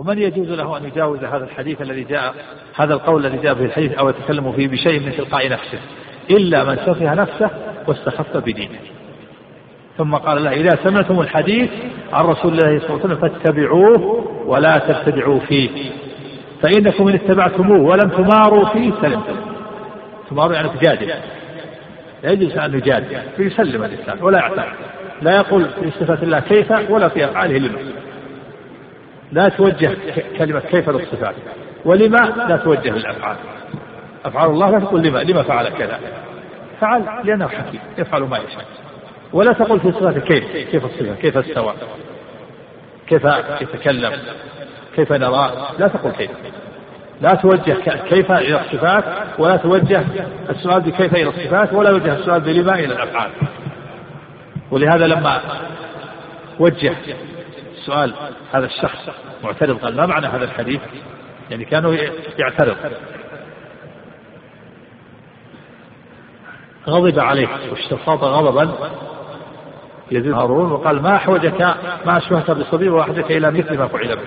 ومن يجوز له أن يجاوز هذا الحديث الذي جاء هذا القول الذي جاء في الحديث أو يتكلم فيه بشيء من تلقاء نفسه إلا من سفه نفسه واستخف بدينه. ثم قال له إذا سمعتم الحديث عن رسول الله صلى الله عليه وسلم فاتبعوه ولا تبتدعوا فيه فإنكم إن اتبعتموه ولم تماروا فيه سلمتم تماروا يعني تجادل. لا يجوز أن يجادل فيسلم الإنسان ولا يعترض. لا يقول في صفة الله كيف ولا في أفعاله لما لا توجه كلمة كيف للصفات ولما؟ لا توجه للأفعال. أفعال الله لا تقول لما لما فعل كذا. فعل لأنه حكيم يفعل ما يشاء. ولا تقول في صفاته كيف كيف الصفة؟ كيف استوى؟ كيف يتكلم؟ كيف نرى؟ لا تقول كيف. لا توجه كيف إلى الصفات ولا توجه السؤال بكيف إلى الصفات ولا يوجه السؤال بلما إلى الأفعال. ولهذا لما وجه سؤال هذا الشخص معترض قال ما معنى هذا الحديث؟ يعني كانوا يعترض. غضب عليه واشتفاض غضبا يزيد هارون وقال ما أحوجك ما أشبهك بصبي وأحدك إلى مثل ما فعل به.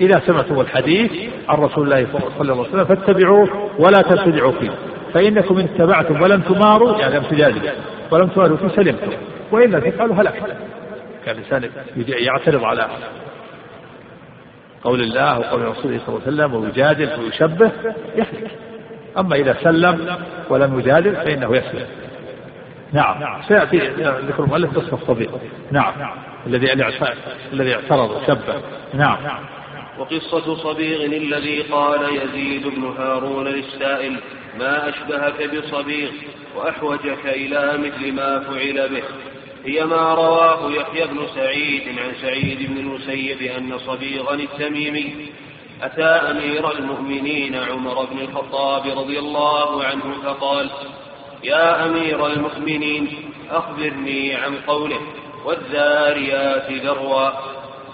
إذا سمعتم الحديث عن رسول الله صلى الله عليه وسلم فاتبعوه ولا تبتدعوا فيه. فإنكم إن اتبعتم ولم تماروا يعني لم تجادلوا ولم تماروا فيه سلمتم. وإلا تفعلوا هلك. كان الإنسان يعترض على قول الله وقول رسوله صلى الله عليه وسلم ويجادل ويشبه يهلك أما إذا سلم ولم يجادل فإنه يسلم نعم. سيأتي ذكر المؤلف قسم الصبي. نعم. الذي الذي اعترض وشبه. نعم. وقصة صبيغ الذي قال يزيد بن هارون للسائل ما أشبهك بصبيغ؟ وأحوجك إلى مثل ما فعل به. هي ما رواه يحيى بن سعيد عن سعيد بن المسيب أن صبيغا التميمي أتى أمير المؤمنين عمر بن الخطاب رضي الله عنه فقال يا أمير المؤمنين أخبرني عن قوله والذاريات ذروا.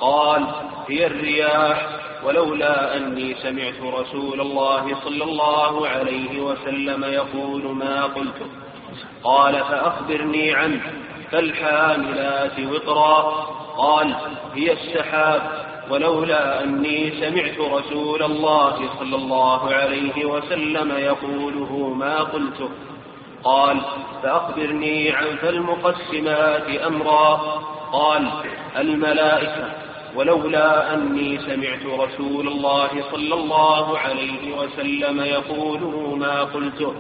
قال هي الرياح ولولا أني سمعت رسول الله صلى الله عليه وسلم يقول ما قلت. قال فأخبرني عنه. فالحاملات وقرا قال هي السحاب ولولا أني سمعت رسول الله صلى الله عليه وسلم يقوله ما قلته قال فأخبرني عن فالمقسمات أمرا. قال الملائكة ولولا أني سمعت رسول الله صلى الله عليه وسلم يقوله ما قلته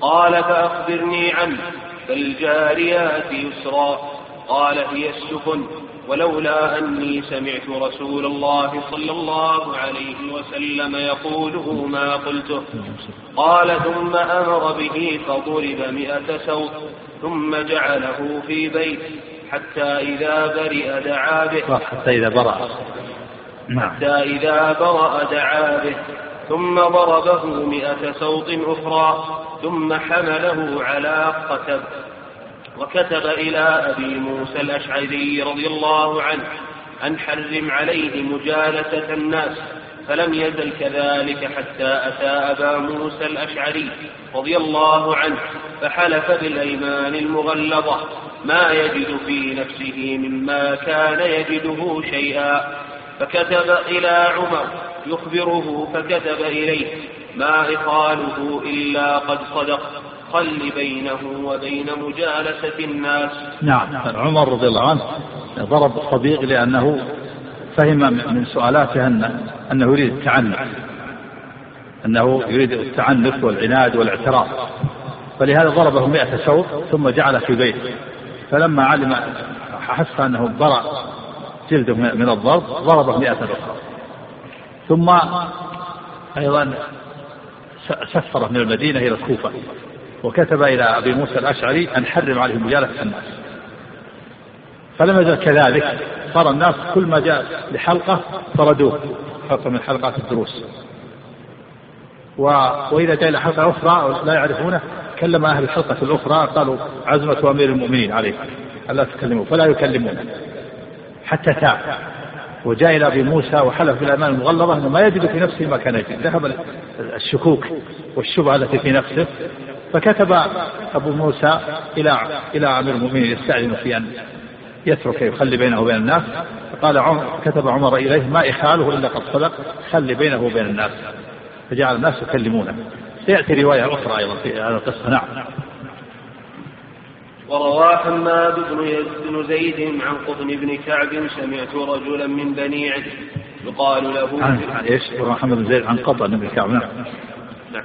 قال فأخبرني عنه. فالجاريات يسرا. قال هي السفن ولولا أني سمعت رسول الله صلى الله عليه وسلم يقوله ما قلته. قال ثم أمر به فضرب مئة سوط ثم جعله في بيت حتى إذا برئ دعا به. حتى إذا برأ. نعم. حتى إذا برأ دعا به. ثم ضربه مئة سوط أخرى ثم حمله على قتب وكتب إلى أبي موسى الأشعري رضي الله عنه أن حرم عليه مجالسة الناس فلم يزل كذلك حتى أتى أبا موسى الأشعري رضي الله عنه فحلف بالأيمان المغلظة ما يجد في نفسه مما كان يجده شيئا فكتب إلى عمر يخبره فكتب إليه ما إخاله إلا قد صدق. خل بينه وبين مجالسة الناس. نعم. عمر رضي الله عنه ضرب الصديق لأنه فهم من سؤالاته أن أنه يريد التعنت أنه يريد التعنت والعناد والاعتراض فلهذا ضربه مئة سوط ثم جعله في بيت فلما علم أحس أنه برأ جلده من الضرب ضربه مئة أخرى ثم أيضا سفره من المدينة إلى الكوفة وكتب إلى أبي موسى الأشعري أن حرم عليه مجالسة الناس. فلم يزل كذلك صار الناس كل ما جاء لحلقة طردوه حلقة من حلقات الدروس. و... وإذا جاء إلى حلقة أخرى لا يعرفونه كلم أهل الحلقة الأخرى قالوا عزمة أمير المؤمنين عليه ألا تكلموا فلا يكلمونه حتى تاب. وجاء إلى أبي موسى وحلف بالأيمان المغلظة أنه ما يجد في نفسه ما كان يجد. ذهب الشكوك والشبهة التي في نفسه. فكتب أبو موسى إلى إلى أمير المؤمنين يستأذن في أن يترك يخلي بينه وبين الناس. قال عمر كتب عمر إليه ما إخاله إلا قد صدق خلي بينه وبين الناس. فجعل الناس يكلمونه. سيأتي رواية أخرى أيضا في هذا القصة. نعم. وروى حماد بن زيد عن قطن بن كعب سمعت رجلا من بني عد يقال له عن إيش؟ محمد بن زيد عن قطن بن كعب نعم. نعم.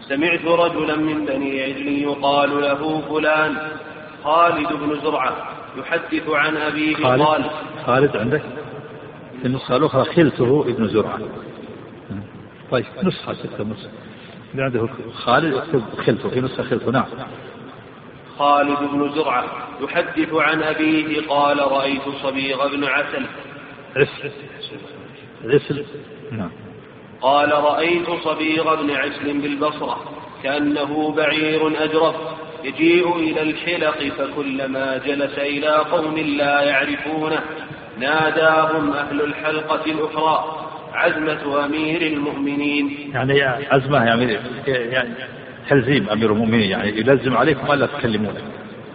سمعت رجلا من بني عجل يقال له فلان خالد بن زرعة يحدث عن أبيه خالد؟ قال خالد عندك؟ في النسخة الأخرى خلته ابن زرعة. طيب نسخة ستة نسخة. اللي عنده خالد؟ يكتب خلته في نسخة خلته نعم. خالد بن زرعة يحدث عن أبيه قال رأيت صبيغ بن عسل. عسل. عسل. نعم. قال رأيت صبيغ بن عسل بالبصرة كأنه بعير أجرف يجيء إلى الحلق فكلما جلس إلى قوم لا يعرفونه ناداهم أهل الحلقة الأخرى عزمة أمير المؤمنين. يعني عزمة يعني, يعني تلزيم أمير المؤمنين يعني يلزم عليكم ألا تكلمونه.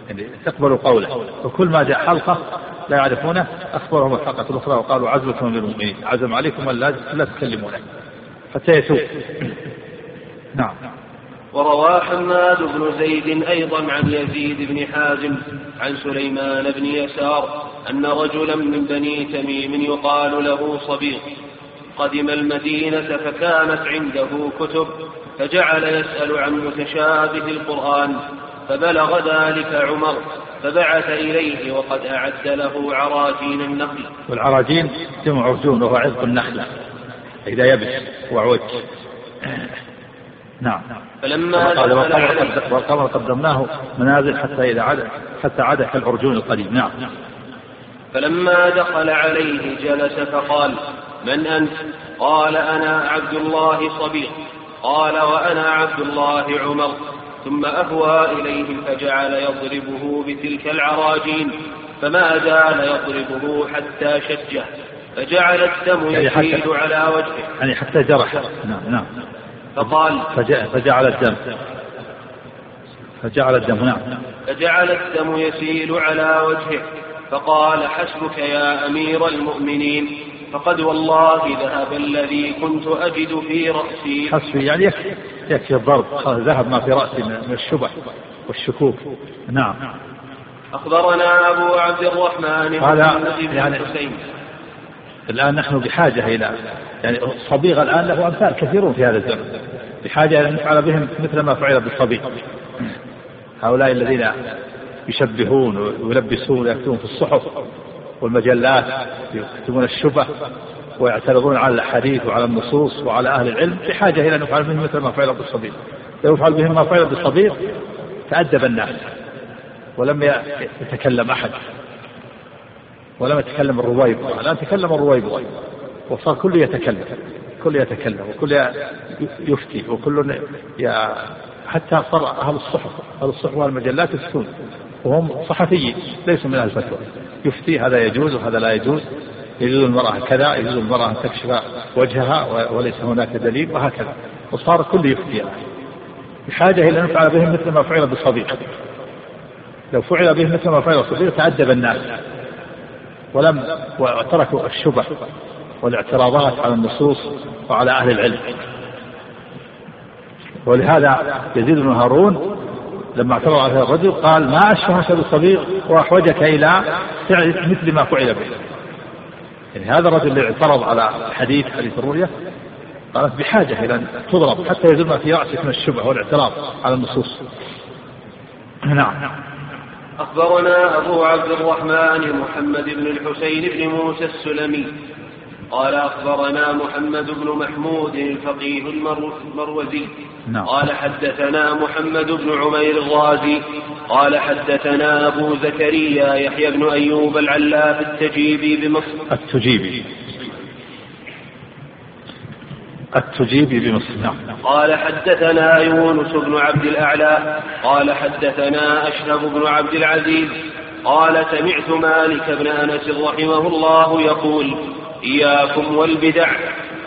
يعني تقبلوا قوله. وكل ما جاء حلقة لا يعرفونه أخبرهم الحلقة الأخرى وقالوا عزمة أمير المؤمنين. عزم عليكم ألا لا تكلمونه. حتى يتوب. نعم. وروى حماد بن زيد أيضا عن يزيد بن حازم عن سليمان بن يسار أن رجلا من بني تميم يقال له صبيغ قدم المدينة فكانت عنده كتب فجعل يسأل عن متشابه القرآن فبلغ ذلك عمر فبعث إليه وقد أعد له عراجين النخل. والعراجين جمع عرجون وهو عرق النخلة إذا يبس وعوج. نعم. فلما والقمر قدمناه منازل حتى إذا عاد حتى عاد كالعرجون القديم. نعم. فلما دخل عليه جلس فقال من أنت؟ قال أنا عبد الله صبيغ قال وأنا عبد الله عمر ثم أهوى إليه فجعل يضربه بتلك العراجين فما زال يضربه حتى شجه فجعل الدم يعني يسيل على وجهه. يعني حتى جرح. نعم نعم. فقال فجعل الدم. فجعل الدم نعم. فجعل الدم يسيل على وجهه فقال حسبك يا أمير المؤمنين فقد والله ذهب الذي كنت أجد في رأسي. حسبي يعني يكفي يكفي الضرب. ذهب ما في رأسي من الشبه والشكوك. نعم. أخبرنا أبو عبد الرحمن هذا يعني الآن نحن بحاجة إلى يعني الصبيغ الآن له أمثال كثيرون في هذا الزمن. بحاجة إلى أن نفعل بهم مثل ما فعل بالصبيغ. هؤلاء الذين يشبهون ويلبسون ويكتبون في الصحف. والمجلات يكتبون الشبه ويعترضون على الحديث وعلى النصوص وعلى أهل العلم بحاجة إلى أن يفعل بهم مثل ما فعل بالصبيغ لو يفعل بهم ما فعل بالصبيغ تأدب الناس ولم يتكلم أحد. ولم يتكلم الرويبضة الآن تكلم الرويبضة وصار كل يتكلم كل يتكلم وكل يفتي وكل حتى صار أهل الصحف أهل الصحف والمجلات يفتون. وهم صحفيين ليسوا من أهل الفتوى. يفتي هذا يجوز وهذا لا يجوز. يجوز المرأة كذا يجوز المرأة أن تكشف وجهها وليس هناك دليل وهكذا. وصار كل يفتي بحاجة إلى أن نفعل بهم مثل ما فعل بالصديق لو فعل بهم مثل ما فعل بالصديق تأدب الناس. ولم وتركوا الشبه والاعتراضات على النصوص وعلى أهل العلم. ولهذا يزيد بن هارون لما اعترض على هذا الرجل قال ما أشبهك بالصبيغ وأحوجك إلى فعل مثل ما فعل به. يعني هذا الرجل الذي اعترض على حديث حديث الرؤية قالت بحاجة إلى أن تضرب حتى يزول ما في رأسك من الشبه والاعتراض على النصوص. نعم. أخبرنا أبو عبد الرحمن محمد بن الحسين بن موسى السلمي قال أخبرنا محمد بن محمود الفقيه المروزي. نعم. قال حدثنا محمد بن عمير الرازي قال حدثنا أبو زكريا يحيى بن أيوب العلاف التجيبي بمصر. التجيبي. التجيبي بمصر نعم. قال حدثنا يونس بن عبد الأعلى. قال حدثنا أشرف بن عبد العزيز. قال سمعت مالك بن أنس رحمه الله يقول إياكم والبدع.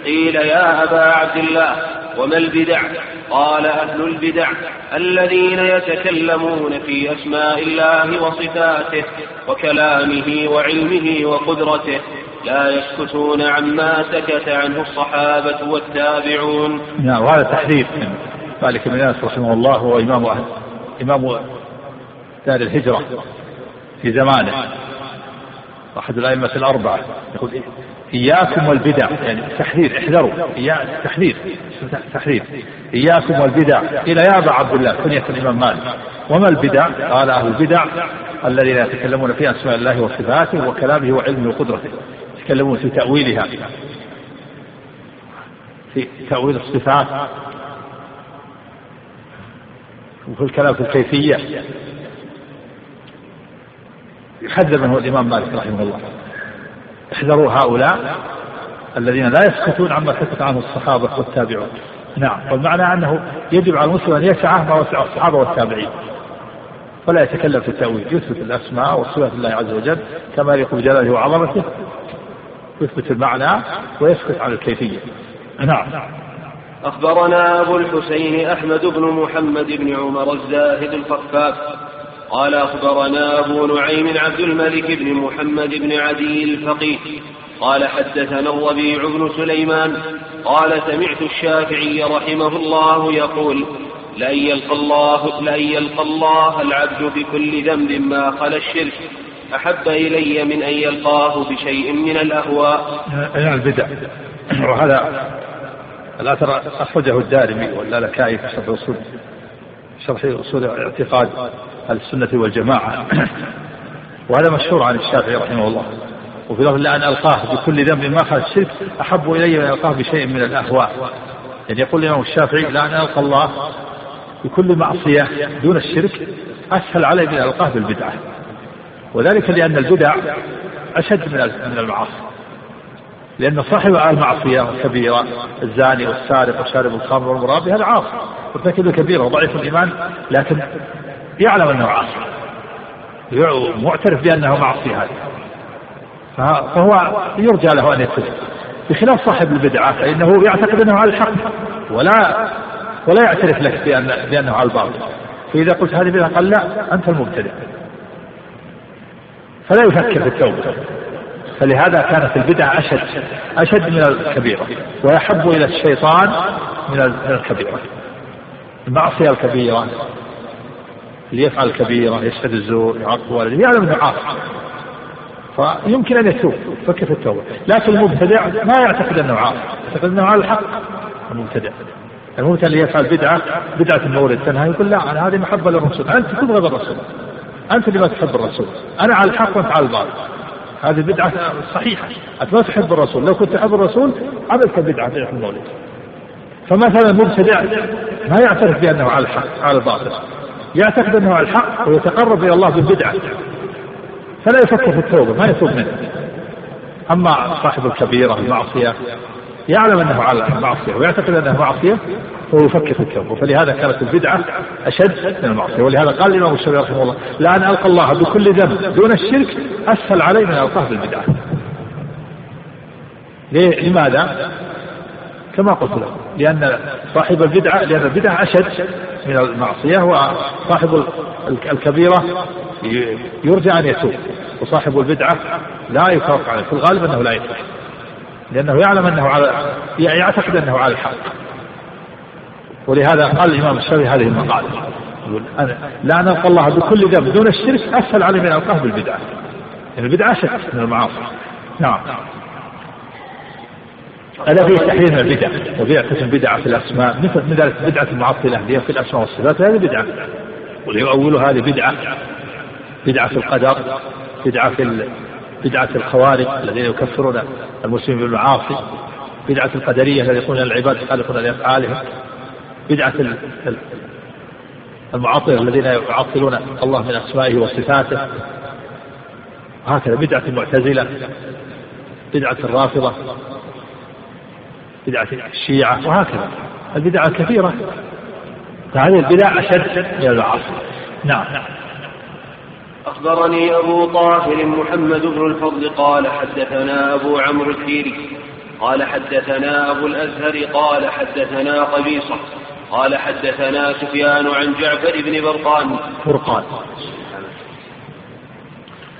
قيل يا أبا عبد الله وما البدع؟ قال أهل البدع الذين يتكلمون في أسماء الله وصفاته وكلامه وعلمه وقدرته لا يسكتون عما سكت عنه الصحابة والتابعون. نعم وهذا تحذير من مالك بن أنس رحمه الله هو إمام أهل إمام دار الهجرة في زمانه. أحد الأئمة الأربعة يقول إياكم والبدع. يعني تحذير احذروا. تحذير. تحذير. إياكم والبدع. قيل يا أبا عبد الله كنية الإمام مالك. وما البدع؟ قال أهل البدع الذين يتكلمون في أسماء الله وصفاته وكلامه وعلمه وقدرته. يتكلمون في تأويلها. في تأويل الصفات. وفي الكلام في الكيفية. يحذر منه الإمام مالك رحمه الله. احذروا هؤلاء الذين لا يسكتون عما سكت عنه الصحابة والتابعون. نعم والمعنى أنه يجب على المسلم أن يسعى ما وسع الصحابة والتابعين. ولا يتكلم في التأويل يثبت الأسماء وصفات الله عز وجل كما يليق بجلاله وعظمته يثبت المعنى ويسكت عن الكيفية. نعم. أخبرنا أبو الحسين أحمد بن محمد بن عمر الزاهد الخفاف قال أخبرنا أبو نعيم عبد الملك بن محمد بن عدي الفقيه. قال حدثنا الربيع بن سليمان. قال سمعت الشافعي رحمه الله يقول لأن يلقى الله لأن يلقى الله العبد بكل ذنب ما خلا الشرك. أحب إلي من أن يلقاه بشيء من الأهواء. يعني البدع. وهذا الأثر أخرجه الدارمي واللالكائي في شرح أصول شرح أصول اعتقاد أهل السنة والجماعة. وهذا مشهور عن الشافعي رحمه الله. وفي لفظ لأن ألقاه بكل ذنب ما خلا الشرك أحب إلي من ألقاه بشيء من الأهواء. يعني يقول الإمام الشافعي لأن ألقى الله بكل معصية دون الشرك أسهل علي من ألقاه بالبدعة. وذلك لأن البدع أشد من من المعاصي. لأن صاحب المعصية الكبيرة الزاني والسارق وشارب الخمر والمرابي هذا عاصي. مرتكب كبيرة وضعيف الإيمان لكن يعلم أنه عاصي معترف بأنه معصي هذا. فهو يرجى له أن يتوب بخلاف صاحب البدعة فإنه يعتقد أنه على الحق ولا ولا يعترف لك بأن بأنه على الباطل. فإذا قلت هذه بدعة قال لا أنت المبتدع. فلا يفكر في التوبة. فلهذا كانت البدعة أشد أشد من الكبيرة ويحب إلى الشيطان من الكبيرة. المعصية الكبيرة. اللي يفعل الكبيرة يشهد الزور يعق والده يعلم أنه عاصي فيمكن أن يتوب فكر في التوبة؟ لكن المبتدع ما يعتقد أنه عاصي يعتقد أنه على الحق. المبتدع المبتدع اللي يفعل بدعة بدعة المولد تنهى يقول لا أنا هذه محبة للرسول. أنت تبغض الرسول. أنت اللي ما تحب الرسول. أنا على الحق وأنت على الباطل. هذه بدعة صحيحة. أنت ما تحب الرسول. لو كنت تحب الرسول عملت بدعة في المولد. فمثلا المبتدع ما يعترف بأنه على الحق على الباطل. يعتقد أنه على الحق ويتقرب إلى الله بالبدعة. فلا يفكر في التوبة ما يتوب منه. أما صاحب الكبيرة المعصية يعلم أنه على المعصية ويعتقد أنها معصية وهو يفكر في التوبة. فلهذا كانت البدعة أشد من المعصية. ولهذا قال الإمام الشافعي رحمه الله لأن ألقى الله بكل ذنب دون الشرك أسهل علي من ألقاه بالبدعة. ليه؟ لماذا؟ كما قلت له لأن صاحب البدعة لأن البدعة أشد من المعصية وصاحب الكبيرة يرجى أن يتوب وصاحب البدعة لا يفرق عليه في الغالب أنه لا يفرق لأنه يعلم أنه على يعتقد أنه على الحق. ولهذا قال الإمام الشافعي هذه المقالة لا نلقى الله بكل ذنب دون الشرك أسهل عليه من ألقاه بالبدعة. يعني البدعة أشد من المعاصي. نعم. هذا فيه تحريم البدع وبيعة بدعة في الأسماء مثل من ذلك بدعة المعطلة هي في الأسماء والصفات هذه بدعة. واللي هذه بدعة بدعة في القدر بدعة في بدعة الخوارج الذين يكفرون المسلمين بالمعاصي بدعة القدرية الذين يقولون العباد خالقون لأفعالهم بدعة المعطلة الذين يعطلون الله من أسمائه وصفاته. وهكذا بدعة المعتزلة بدعة الرافضة. بدعة الشيعة وهكذا. البدع الكثيرة فهذه البدع أشد من المعاصي. نعم. أخبرني أبو طاهر محمد بن الفضل قال حدثنا أبو عمرو الكيري قال حدثنا أبو الأزهر قال حدثنا قبيصة قال حدثنا سفيان عن جعفر بن برقان. فرقان.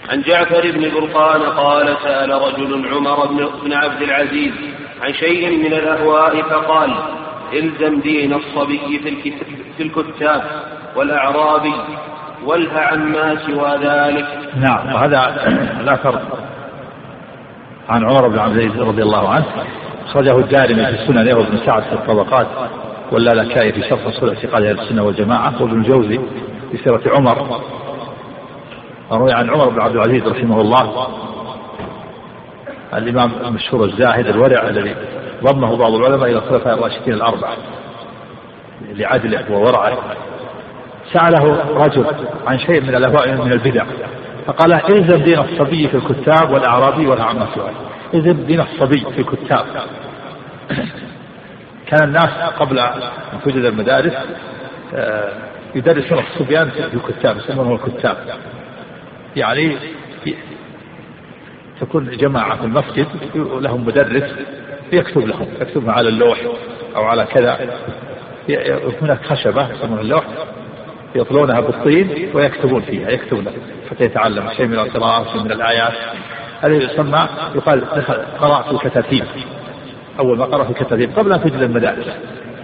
عن جعفر بن برقان قال سأل رجل عمر بن عبد العزيز عن شيء من الأهواء فقال إلزم دين الصبي في الكتاب والأعرابي والها عما سوى ذلك. نعم وهذا الأثر عن عمر بن عبد العزيز رضي الله عنه أخرجه الدارمي في السنن وابن سعد في الطبقات واللالكائي في شرح اصول اعتقاد أهل السنة والجماعة وابن الجوزي في سيرة عمر روي عن عمر بن عبد العزيز رحمه الله الإمام المشهور الزاهد الورع الذي ضمه بعض العلماء إلى الخلفاء الراشدين الأربعة لعدله وورعه. سأله رجل عن شيء من الأهواء من البدع فقال الزم دين الصبي في الكتاب والأعرابي والعامة سؤال الزم دين الصبي في الكتاب. كان الناس قبل أن توجد المدارس آه، يدرسون الصبيان في الكتاب يسمونه الكتاب. يعني تكون جماعة في المسجد لهم مدرس يكتب لهم يكتب على اللوح أو على كذا. هناك خشبة يسمونها اللوح يطلونها بالطين ويكتبون فيها يكتبون حتى يتعلم شيء من القراءة شيء من الآيات. هذا يسمى يقال قراءة الكتاتيب. أول ما قرأ الكتاتيب قبل أن تجد المدارس.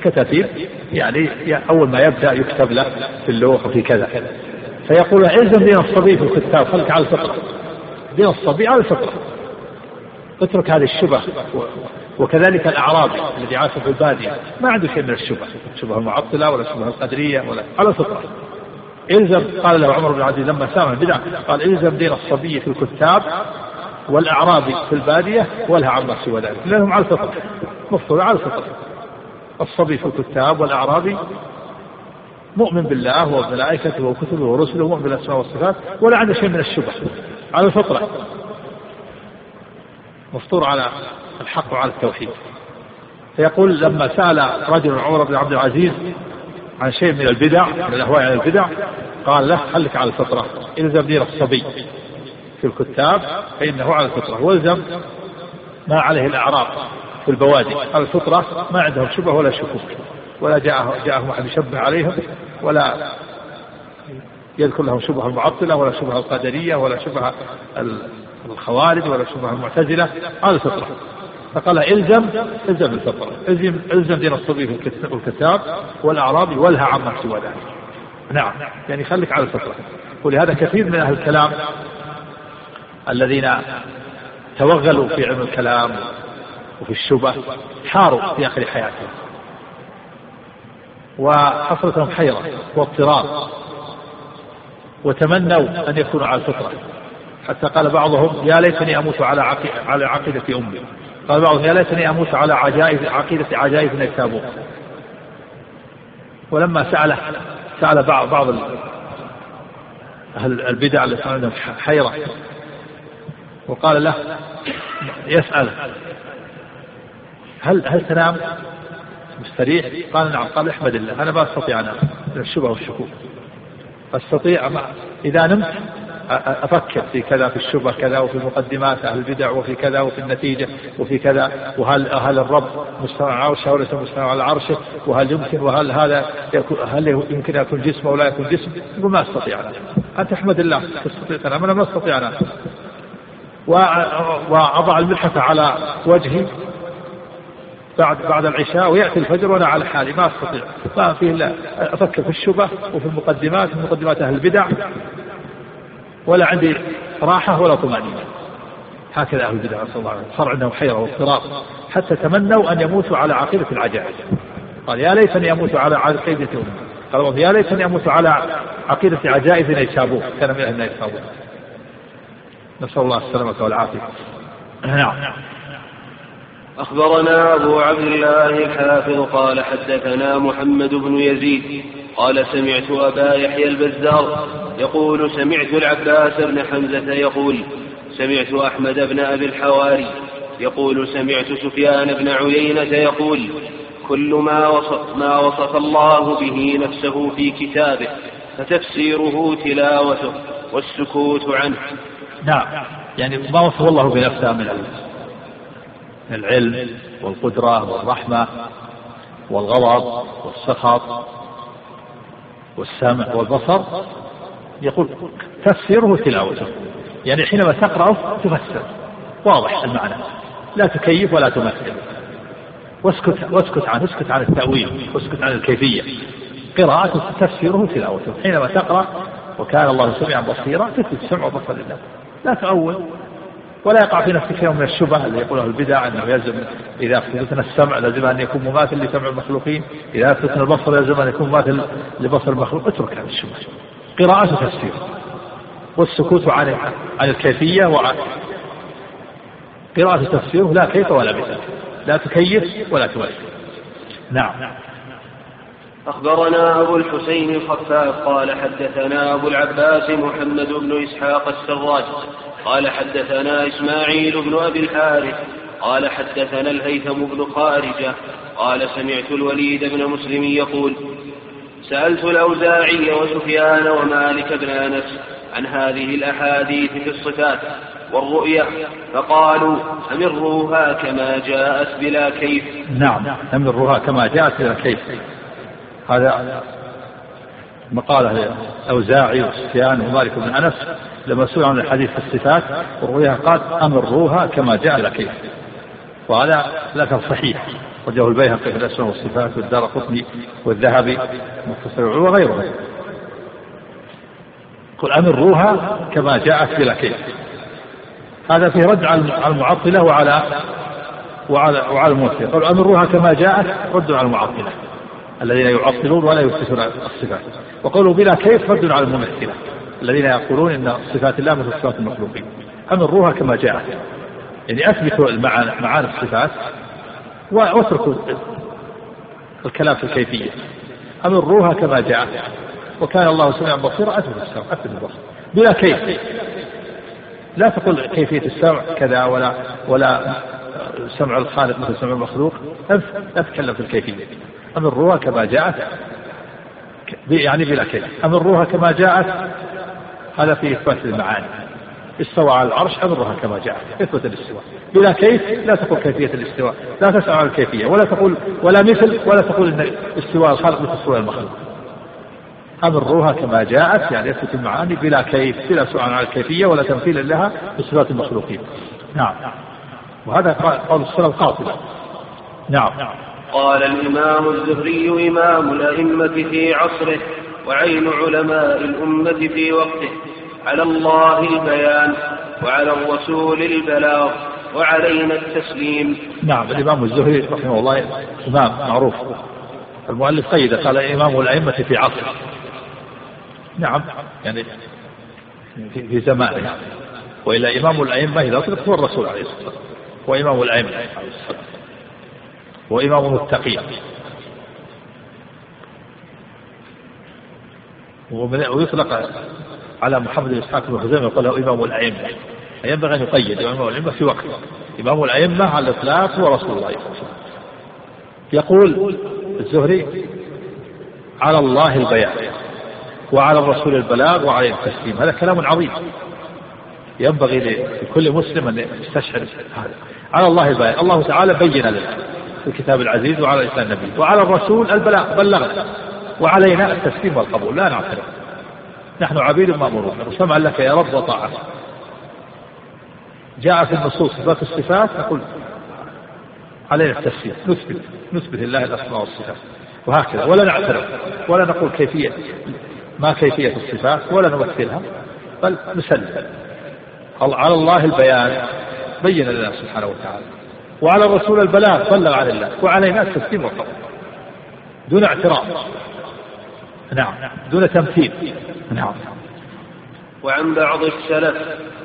كتاتيب يعني أول ما يبدأ يكتب له في اللوح وفي كذا. فيقول الزم دين الصبي في الكتاب خلك على الفطرة دين الصبي على الفطرة اترك هذه الشبه وكذلك الأعرابي الذي عاش في البادية. ما عنده شيء من الشبه. شبه المعطلة ولا شبه القدرية ولا على الفطرة الزم قال له عمر بن العزيز لما سامع البدع قال إلزم دين الصبي في الكتاب والأعرابي في البادية ولها عما سوى ذلك لأنهم على الفطرة مفطورة على الفطرة الصبي في الكتاب والأعرابي مؤمن بالله وملائكته وكتبه ورسله ومؤمن بالأسماء والصفات ولا عنده شيء من الشبه. على الفطرة. مفطور على الحق وعلى التوحيد. فيقول لما سأل رجل عمر بن عبد العزيز عن شيء من البدع من الأهواء عن البدع قال له خليك على الفطرة. إلزم دين الصبي في الكتاب فإنه على الفطرة. والزم ما عليه الأعراب في البوادي. على الفطرة ما عندهم شبه ولا شكوك ولا جاء جاءهم أحد يشبه عليهم ولا يذكر لهم شبه المعطلة ولا شبه القدرية ولا شبه الخوارج ولا شبه المعتزلة. على الفطرة فقال الزم إلزم الفطرة. الزم إلزم دين الصبي في الكتاب والأعرابي والها عما سوى ذلك. نعم. يعني خليك على الفطرة. ولهذا كثير من أهل الكلام الذين توغلوا في علم الكلام وفي الشبه حاروا في آخر حياتهم. وحصلت لهم حيرة واضطراب. وتمنوا أن يكونوا على الفطرة. حتى قال بعضهم يا ليتني أموت على على عقيدة أمي. قال بعضهم يا ليتني أموت على عجائز عقيدة عجائز التابوت. ولما سأله سأل بعض بعض أهل البدع كان عندهم حيرة. وقال له يسأل هل هل تنام؟ مستريح؟ قال نعم. قال احمد الله أنا ما أستطيع ان من الشبه والشكوك. أستطيع إذا نمت أفكر في كذا في الشبه كذا وفي مقدمات أهل البدع وفي كذا وفي النتيجة وفي كذا وهل هل الرب مستوى على عرشه وليس مستوى على عرشه؟ وهل يمكن وهل هذا يكون هل يمكن أن يكون جسم أو لا يكون جسم يقول ما أستطيع أنا. أنت أحمد الله تستطيع تنام أنا ما أستطيع أنا. وأضع الملحفة على وجهي. بعد بعد العشاء ويأتي الفجر وأنا على حالي ما أستطيع. ما فيه إلا أفكر في الشبه وفي المقدمات في مقدمات أهل البدع. ولا عندي راحة ولا طمأنينة. هكذا أهل البدع صلى الله صار عندهم حيرة واضطراب. حتى تمنوا أن يموتوا على عقيدة العجائز. قال يا ليتني أموت على عقيدة قال يا ليتني أموت على عقيدة عجائز نيسابور كان من أهل نيسابور نسأل الله السلامة والعافية. نعم. أخبرنا أبو عبد الله الحافظ قال حدثنا محمد بن يزيد قال سمعت أبا يحيى البزار يقول سمعت العباس بن حمزة يقول سمعت أحمد بن أبي الحواري يقول سمعت سفيان بن عيينة يقول كل ما وصف, ما وصف الله به نفسه في كتابه فتفسيره تلاوته والسكوت عنه. نعم. يعني ما وصف الله بنفسه من العلم والقدرة والرحمة والغضب والسخط والسمع والبصر يقول تفسيره تلاوته. يعني حينما تقرأه تفسر. واضح المعنى. لا تكيف ولا تمثل. واسكت واسكت عنه اسكت عن التأويل واسكت عن الكيفية. قراءة تفسيره تلاوته. حينما تقرأ وكان الله سميعا بصيرا تثبت السمع والبصر لله. لا تأول ولا يقع في نفسك يوم من الشبه اللي يقوله البدع أنه يلزم إذا افتتنا السمع لازم أن يكون مماثل لسمع المخلوقين، إذا افتتنا البصر لازم أن يكون مماثل لبصر المخلوق، اترك هذه الشبهه. قراءة تفسير والسكوت عن عن الكيفية وعن قراءة تفسيره لا كيف ولا مثال. لا تكيف ولا تمثل نعم. أخبرنا أبو الحسين الخفاف قال حدثنا أبو العباس محمد بن إسحاق السراج قال حدثنا إسماعيل بن أبي الحارث قال حدثنا الهيثم بن خارجة قال سمعت الوليد بن مسلم يقول سألت الأوزاعي وسفيان ومالك بن أنس عن هذه الأحاديث في الصفات والرؤيا فقالوا أمروها كما جاءت بلا كيف. نعم أمروها كما جاءت بلا كيف. هذا مقالة الأوزاعي وسفيان ومالك بن أنس. لما سئل عن الحديث في الصفات والرؤيا قال أمروها كما جاء بلا كيف وهذا لك صحيح. وجه البيهقي في الأسماء والصفات والدار قطني والذهبي مختصر وغيره. قل أمروها كما جاءت بلا كيف هذا فيه رد على المعطلة وعلى وعلى وعلى الممثلة قالوا أمروها كما جاءت. رد على المعطلة. الذين يعطلون ولا يثبتون الصفات. وقولوا بلا كيف رد على الممثلة. الذين يقولون إن صفات الله مثل صفات المخلوقين. امروها كما جاءت. يعني أثبتوا معاني الصفات وأتركوا الكلام في الكيفية. امروها كما جاءت وكان الله سميعا بصيرا اثبت السمع اثبت البصر. بلا كيف. لا تقول كيفية السمع كذا ولا ولا سمع الخالق مثل سمع المخلوق. لا تتكلم في الكيفية. امروها كما جاءت يعني بلا كيف. امروها كما جاءت هذا في إثبات المعاني. استوى على العرش أمرها كما جاء اثبت الاستواء. بلا كيف لا تقول كيفية الاستواء لا تسأل عن الكيفية ولا تقول ولا مثل ولا تقول إن استواء الخالق مثل استواء المخلوق. أمروها كما جاءت يعني يثبت المعاني بلا كيف بلا سؤال عن الكيفية ولا تمثيل لها بصفات المخلوقين. نعم. وهذا قول السلف القاطبة. نعم. قال الإمام الزهري إمام الأئمة في عصره. وعين علماء الأمة في وقته على الله البيان وعلى الرسول البلاغ وعلينا التسليم. نعم الإمام الزهري رحمه الله إمام معروف. المؤلف قيد قال إمام الأئمة في عصره. نعم يعني في, زمانه. وإلا إمام الأئمة إذا أطلق هو الرسول عليه الصلاة والسلام وإمام الأئمة عليه الصلاة والسلام وإمام المتقين. ويطلق على محمد بن إسحاق بن خزيمة يقول له إمام الأئمة. ينبغي ان يقيد إمام الأئمة في وقته إمام الأئمة على الإطلاق هو رسول الله. صلى الله عليه وسلم يقول الزهري على الله البيان وعلى الرسول البلاغ وعلى التسليم. هذا كلام عظيم. ينبغي لكل مسلم أن يستشعر هذا. على الله البيان. الله تعالى بين لنا في الكتاب العزيز وعلى لسان النبي. وعلى الرسول البلاغ. بلغنا. وعلينا التسليم والقبول. لا نعترض. نحن عبيد مأمورون. وسمعا لك يا رب وطاعة. جاء في النصوص صفات الصفات نقول علينا التسليم. نثبت نثبت لله الأسماء والصفات. وهكذا. ولا نعترض. ولا نقول كيفية ما كيفية الصفات ولا نمثلها بل نسلم. على الله البيان. بين لنا سبحانه وتعالى. وعلى الرسول البلاغ بلغ عن الله. وعلينا التسليم والقبول. دون اعتراض. نعم. دون تمثيل. نعم. وعن بعض السلف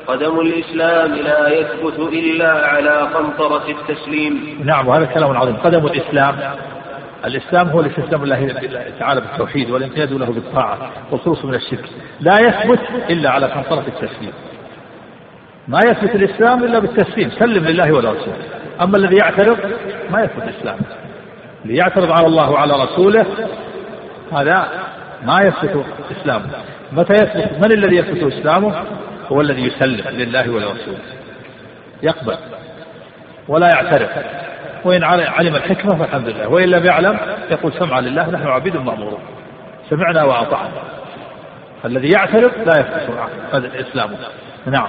قدم الإسلام لا يثبت إلا على قنطرة التسليم. نعم وهذا كلام عظيم. قدم الإسلام. الإسلام هو الاستسلام الله تعالى بالتوحيد والانقياد له بالطاعة والخلوص من الشرك. لا يثبت إلا على قنطرة التسليم. ما يثبت الإسلام إلا بالتسليم. سلم لله ولرسوله. أما الذي يعترض ما يثبت الإسلام. اللي يعترض على الله وعلى رسوله هذا ما يثبت إسلامه. متى يثبت من الذي يثبت إسلامه؟ هو الذي يسلم لله ولرسوله. يقبل ولا يعترف. وإن علم الحكمة فالحمد لله. وإن لم يعلم يقول سمعا لله نحن عبيد مأمورون. سمعنا وأطعنا. الذي يعترف لا هذا الإسلام. نعم.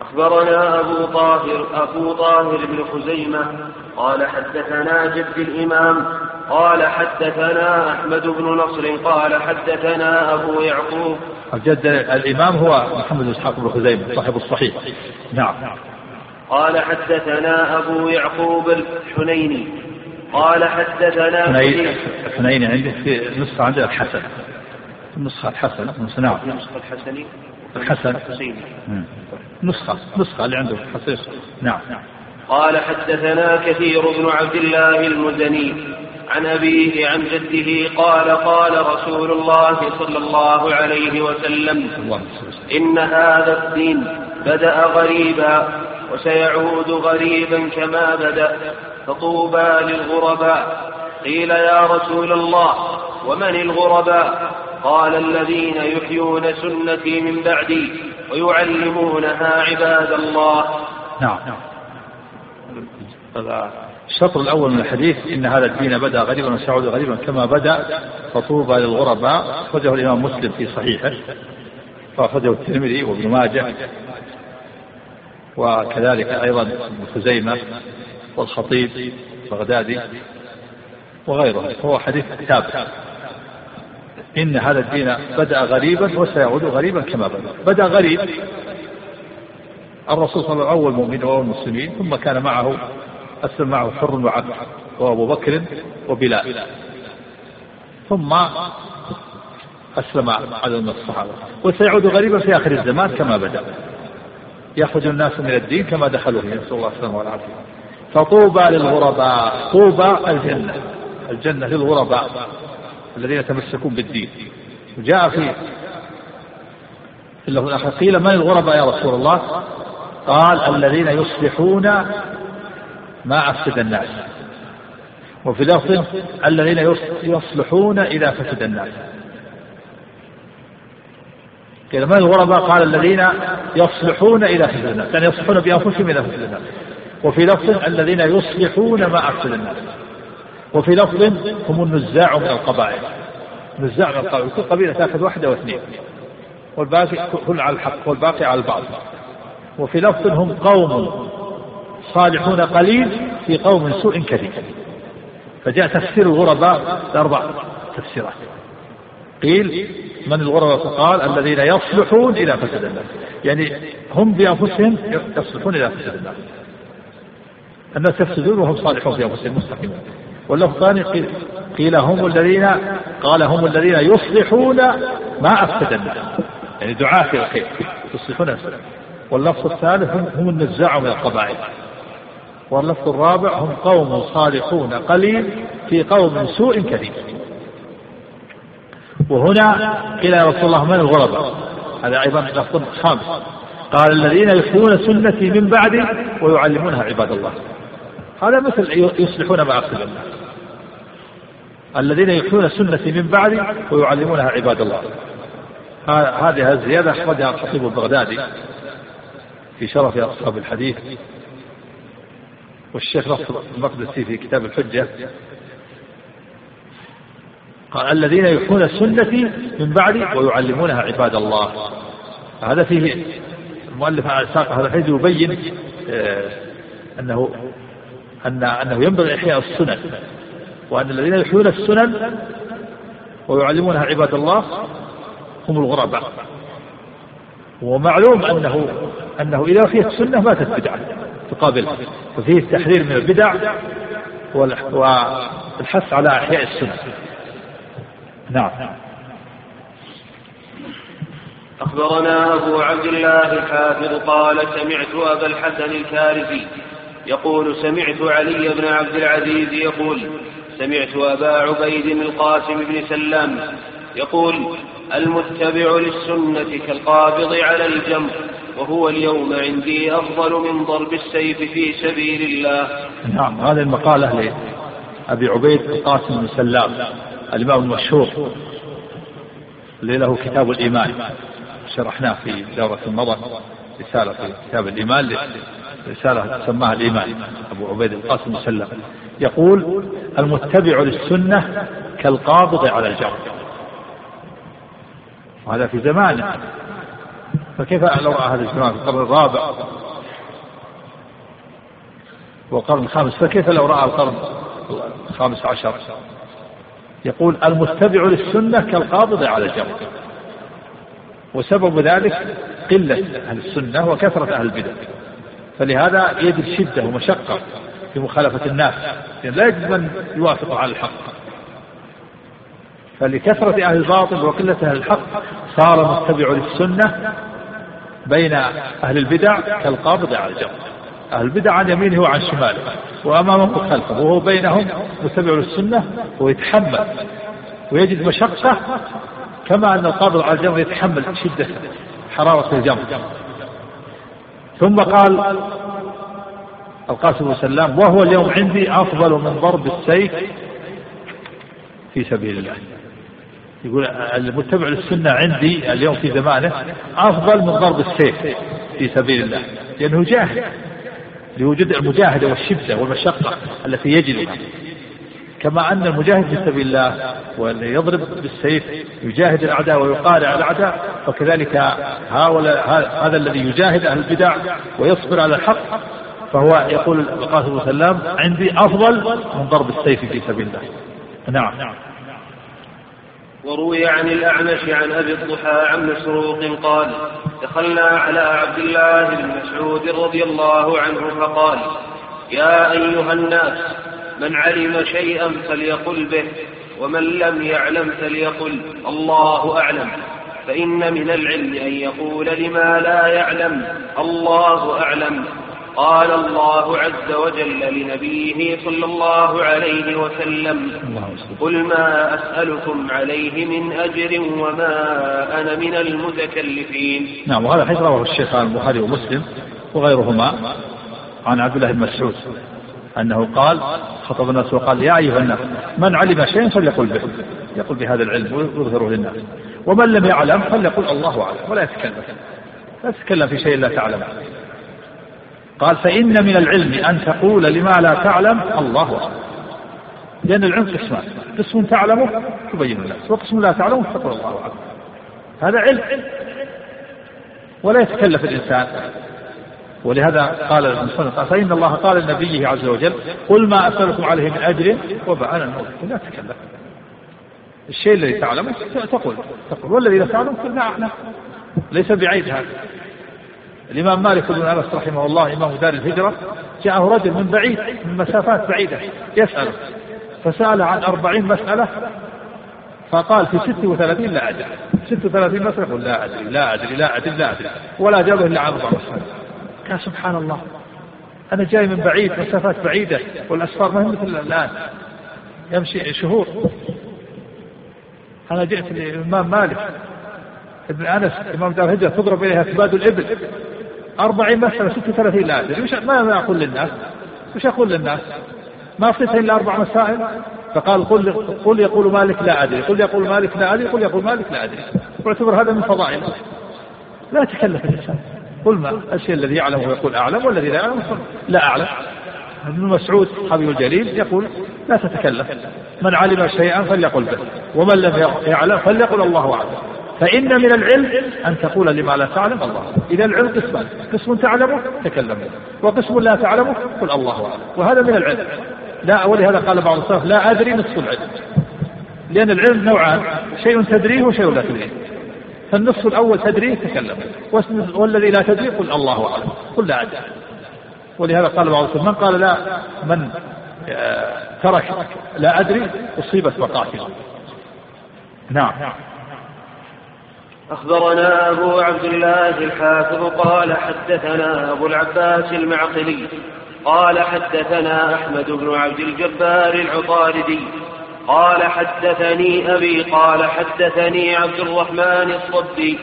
أخبرنا أبو طاهر أبو طاهر بن خزيمة قال حدثنا جد الإمام قال حدثنا أحمد بن نصر قال حدثنا أبو يعقوب. الجد الإمام هو محمد بن إسحاق بن خزيمة صاحب الصحيح. نعم. قال حدثنا أبو يعقوب الحنيني. قال حدثنا الحنيني عندي في نسخة عندنا الحسن. النسخة الحسنة نعم. النسخة الحسني الحسن. نسخة نسخة اللي عنده حسن نعم. قال حدثنا كثير بن عبد الله المزني. عن أبيه عن جده قال قال رسول الله صلى الله عليه وسلم إن هذا الدين بدأ غريبا وسيعود غريبا كما بدأ فطوبى للغرباء. قيل يا رسول الله ومن الغرباء؟ قال الذين يحيون سنتي من بعدي ويعلمونها عباد الله. نعم. الشطر الأول من الحديث إن هذا الدين بدأ غريبا وسيعود غريبا كما بدأ فطوبى للغرباء. أخرجه الإمام مسلم في صحيحه. وأخرجه الترمذي وابن ماجه. وكذلك أيضا ابن خزيمة والخطيب البغدادي وغيره هو حديث ثابت. إن هذا الدين بدأ غريبا وسيعود غريبا كما بدأ. بدأ غريب. الرسول صلى الله عليه وسلم أول مؤمن وأول مسلمين ثم كان معه أسلم معه حر وعبد وأبو بكر وبلال. ثم أسلم عدد من الصحابة. وسيعود غريبا في آخر الزمان كما بدأ. يخرج الناس من الدين كما دخلوا فيه نسأل الله السلامة والعافية. فطوبى للغرباء طوبى الجنة الجنة للغرباء الذين يتمسكون بالدين. وجاء في في الآخر قيل من الغرباء يا رسول الله؟ قال الذين يصلحون ما أفسد الناس. وفي لفظ الذين يصلحون إذا فسد الناس. قيل من الغرباء قال الذين يصلحون إذا فسد الناس. يعني يصلحون بأنفسهم إذا فسد الناس. وفي لفظ الذين يصلحون ما أفسد الناس. وفي لفظ هم النزاع من القبائل. نزاع من القبائل. كل قبيلة تأخذ واحدة واثنين. والباقي كل على الحق والباقي على البعض وفي لفظ هم قوم. صالحون قليل في قوم سوء كثير فجاء تفسير الغرباء بأربع تفسيرات. قيل من الغرباء؟ فقال الذين يصلحون إلى فسد الناس. يعني هم بأنفسهم يصلحون إلى فسد الناس. الناس يفسدون وهم صالحون في أنفسهم مستقيمون. واللفظ الثاني قيل, قيل هم الذين قال هم الذين يصلحون ما أفسد الناس. يعني دعاة الخير يصلحون السلام واللفظ الثالث هم النزاع من القبائل. واللفظ الرابع هم قوم صالحون قليل في قوم سوء كثير وهنا قيل يا رسول الله من الغرباء؟ هذا أيضا لفظ خامس. قال الذين يحيون سنتي من بعدي ويعلمونها عباد الله. هذا مثل يصلحون ما أفسد الناس الذين يحيون سنتي من بعدي ويعلمونها عباد الله. هذه الزيادة أخرجها الخطيب البغدادي في شرف أصحاب الحديث. والشيخ نصر المقدسي في كتاب الحجة. قال الذين يحيون سنتي من بعدي ويعلمونها عباد الله. هذا فيه المؤلف ساق هذا الحديث يبين آه، أنه أن أنه ينبغي إحياء السنن. وأن الذين يحيون السنن ويعلمونها عباد الله هم الغرباء. ومعلوم أنه أنه إذا فيها السنة ماتت بدعة. تقابلها ففيه التحذير من البدع والحث على إحياء السنة. نعم. أخبرنا أبو عبد الله الحافظ قال سمعت أبا الحسن الكارثي يقول سمعت علي بن عبد العزيز يقول سمعت أبا عبيد القاسم بن سلام يقول المتبع للسنة كالقابض على الجمر وهو اليوم عندي أفضل من ضرب السيف في سبيل الله. نعم هذه المقالة لأبي عبيد القاسم بن سلام الإمام المشهور اللي له كتاب الإيمان. شرحناه في دورة مضت رسالة في كتاب الإيمان رسالة سماها الإيمان أبو عبيد القاسم مسلم يقول المتبع للسنة كالقابض على الجمر وهذا في زمانه. فكيف لو رأى هذا الزمان في القرن الرابع والقرن الخامس؟ فكيف لو رأى القرن الخامس عشر؟ يقول المتبع للسنة كالقابض على الجمر وسبب ذلك قلة أهل السنة وكثرة أهل البدع. فلهذا يجد شدة ومشقة في مخالفة الناس لأن لا يجد من يوافق على الحق. فلكثرة أهل الباطل وقلة أهل الحق صار متبع للسنة بين أهل البدع كالقابض على الجمر أهل البدع عن يمينه وعن شماله وأمامه وخلفه وهو بينهم متبع للسنة ويتحمل ويجد مشقة كما أن القابض على الجمر يتحمل شدة حرارة الجمر ثم قال القاسم بن سلام وهو اليوم عندي أفضل من ضرب السيف في سبيل الله. يقول المتبع للسنة عندي اليوم في زمانه أفضل من ضرب السيف في سبيل الله لأنه جاهد لوجود المجاهدة والشدة والمشقة التي يجدها كما أن المجاهد في سبيل الله والذي يضرب بالسيف يجاهد الأعداء ويقارع الأعداء فكذلك هؤلاء هذا الذي يجاهد أهل البدع ويصبر على الحق فهو يقول القاسم عليه وسلم عندي أفضل من ضرب السيف في سبيل الله. نعم. وروي عن الأعمش عن أبي الضحى عن مسروق قال دخلنا على عبد الله بن مسعود رضي الله عنه فقال يا أيها الناس من علم شيئا فليقل به ومن لم يعلم فليقل الله أعلم. فإن من العلم أن يقول لما لا يعلم الله أعلم. قال الله عز وجل لنبيه صلى الله عليه وسلم قل ما أسألكم عليه من أجر وما أنا من المتكلفين. نعم وهذا حيث رواه الشيخ البخاري ومسلم وغيرهما عن عبد الله بن مسعود أنه قال خطب الناس وقال يا أيها الناس من علم شيئا فليقل به يقول بهذا العلم ويظهره للناس ومن لم يعلم فليقل الله أعلم ولا يتكلم لا تتكلم في شيء لا تعلم. قال فإن من العلم أن تقول لما لا تعلم الله أعلم لأن العلم قسمان. قسم تعلمه تبين الناس وقسم لا تعلمه تقول الله أعلم هذا علم. ولا يتكلف الإنسان. ولهذا قال المصنف فإن الله قال لنبيه عز وجل قل ما أسألكم عليه من أجر وبأنا الموت لا تتكلم الشيء الذي تعلمه تقول. تقول. والذي لا تعلم قل نعم ليس بعيد هذا. الإمام مالك بن أنس رحمه الله إمام دار الهجرة جاءه رجل من بعيد من مسافات بعيدة يسأله فسأل عن أربعين مسألة فقال في ست وثلاثين لا أدري. ست وثلاثين مسألة يقول لا أدري لا أدري لا أدري لا أدري. ولا أجابه إلا عن أربع مسألة. قال سبحان الله. أنا جاي من بعيد مسافات بعيدة والأسفار ما هي مثل الآن. يمشي شهور. أنا جئت للإمام مالك ابن أنس إمام دار الهجرة تضرب إليها كباد الإبل. أربعين مسألة ستة وثلاثين لا أدري. ما أقول للناس. وش أقول للناس. ما أعطيتها إلا أربع مسائل. فقال قل قل يقول مالك لا أدري. قل يقول مالك لا أدري. قل يقول مالك لا أدري. واعتبر هذا من فضائل. لا تكلف الإنسان. قل ما الشيء الذي يعلم ويقول أعلم والذي لا يعلم لا أعلم. ابن مسعود صحابي الجليل يقول لا تتكلف. من علم شيئا فليقل به. ومن لم يعلم فليقل الله أعلم. فإن من العلم أن تقول لما لا تعلم الله. إذا العلم قسمان قسم تعلمه تكلم وقسم لا تعلمه قل الله أعلم. وهذا من العلم. لا ولهذا قال بعض السلف لا أدري نصف العلم. لأن العلم نوعان شيء تدريه وشيء لا تدريه. فالنصف الأول تدريه تكلم والذي لا تدري قل الله أعلم. قل لا أدري. ولهذا قال بعض السلف من قال لا من آه، ترك لا أدري أصيبت مقاتل نعم. أخبرنا أبو عبد الله الحافظ قال حدثنا أبو العباس المعقلي قال حدثنا أحمد بن عبد الجبار العطاردي قال حدثني أبي قال حدثني عبد الرحمن الصدي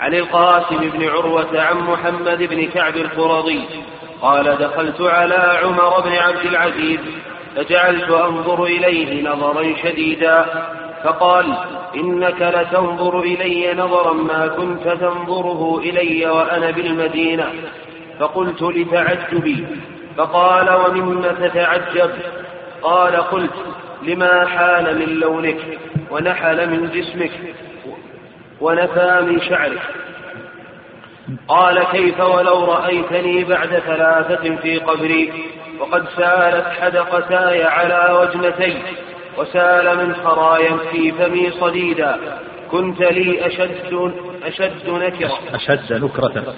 عن القاسم بن عروة عن محمد بن كعب القرظي قال دخلت على عمر بن عبد العزيز فجعلت أنظر إليه نظرا شديدا فقال إنك لتنظر إلي نظرا ما كنت تنظره إلي وأنا بالمدينة. فقلت لتعجبي فقال ومم تتعجب؟ قال قلت لما حال من لونك ونحل من جسمك ونفى من شعرك. قال كيف ولو رأيتني بعد ثلاثة في قبري وقد سالت حدقتاي على وجنتي وسال من خرايا في فمي صديدا كنت لي أشد أشد نكرة. أشد نكرة.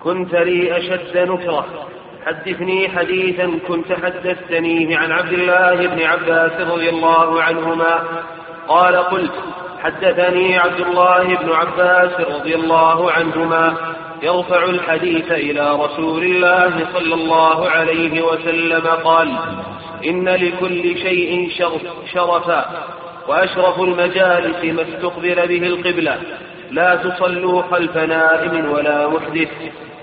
كنت لي أشد نكرة. حدثني حديثا كنت حدثتنيه عن عبد الله بن عباس رضي الله عنهما. قال قلت حدثني عبد الله بن عباس رضي الله عنهما. يرفع الحديث إلى رسول الله صلى الله عليه وسلم قال إن لكل شيء شرفا وأشرف المجالس ما استقبل به القبلة. لا تصلوا خلف نائم ولا محدث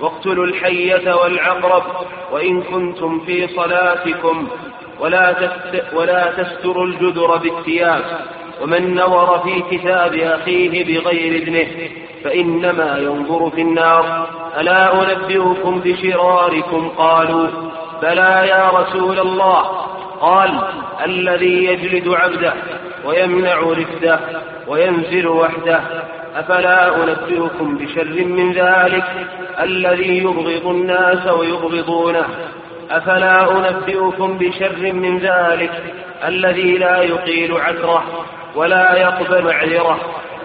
واقتلوا الحية والعقرب وإن كنتم في صلاتكم ولا, تست ولا تستروا الجدر بالثياب ومن نظر في كتاب أخيه بغير إذنه. فإنما ينظر في النار. ألا أنبئكم بشراركم؟ قالوا بلى يا رسول الله. قال الذي يجلد عبده ويمنع رفده وينزل وحده. أفلا أنبئكم بشر من ذلك؟ الذي يبغض الناس ويبغضونه. أفلا أنبئكم بشر من ذلك؟ الذي لا يقيل عكره ولا يقبل معذره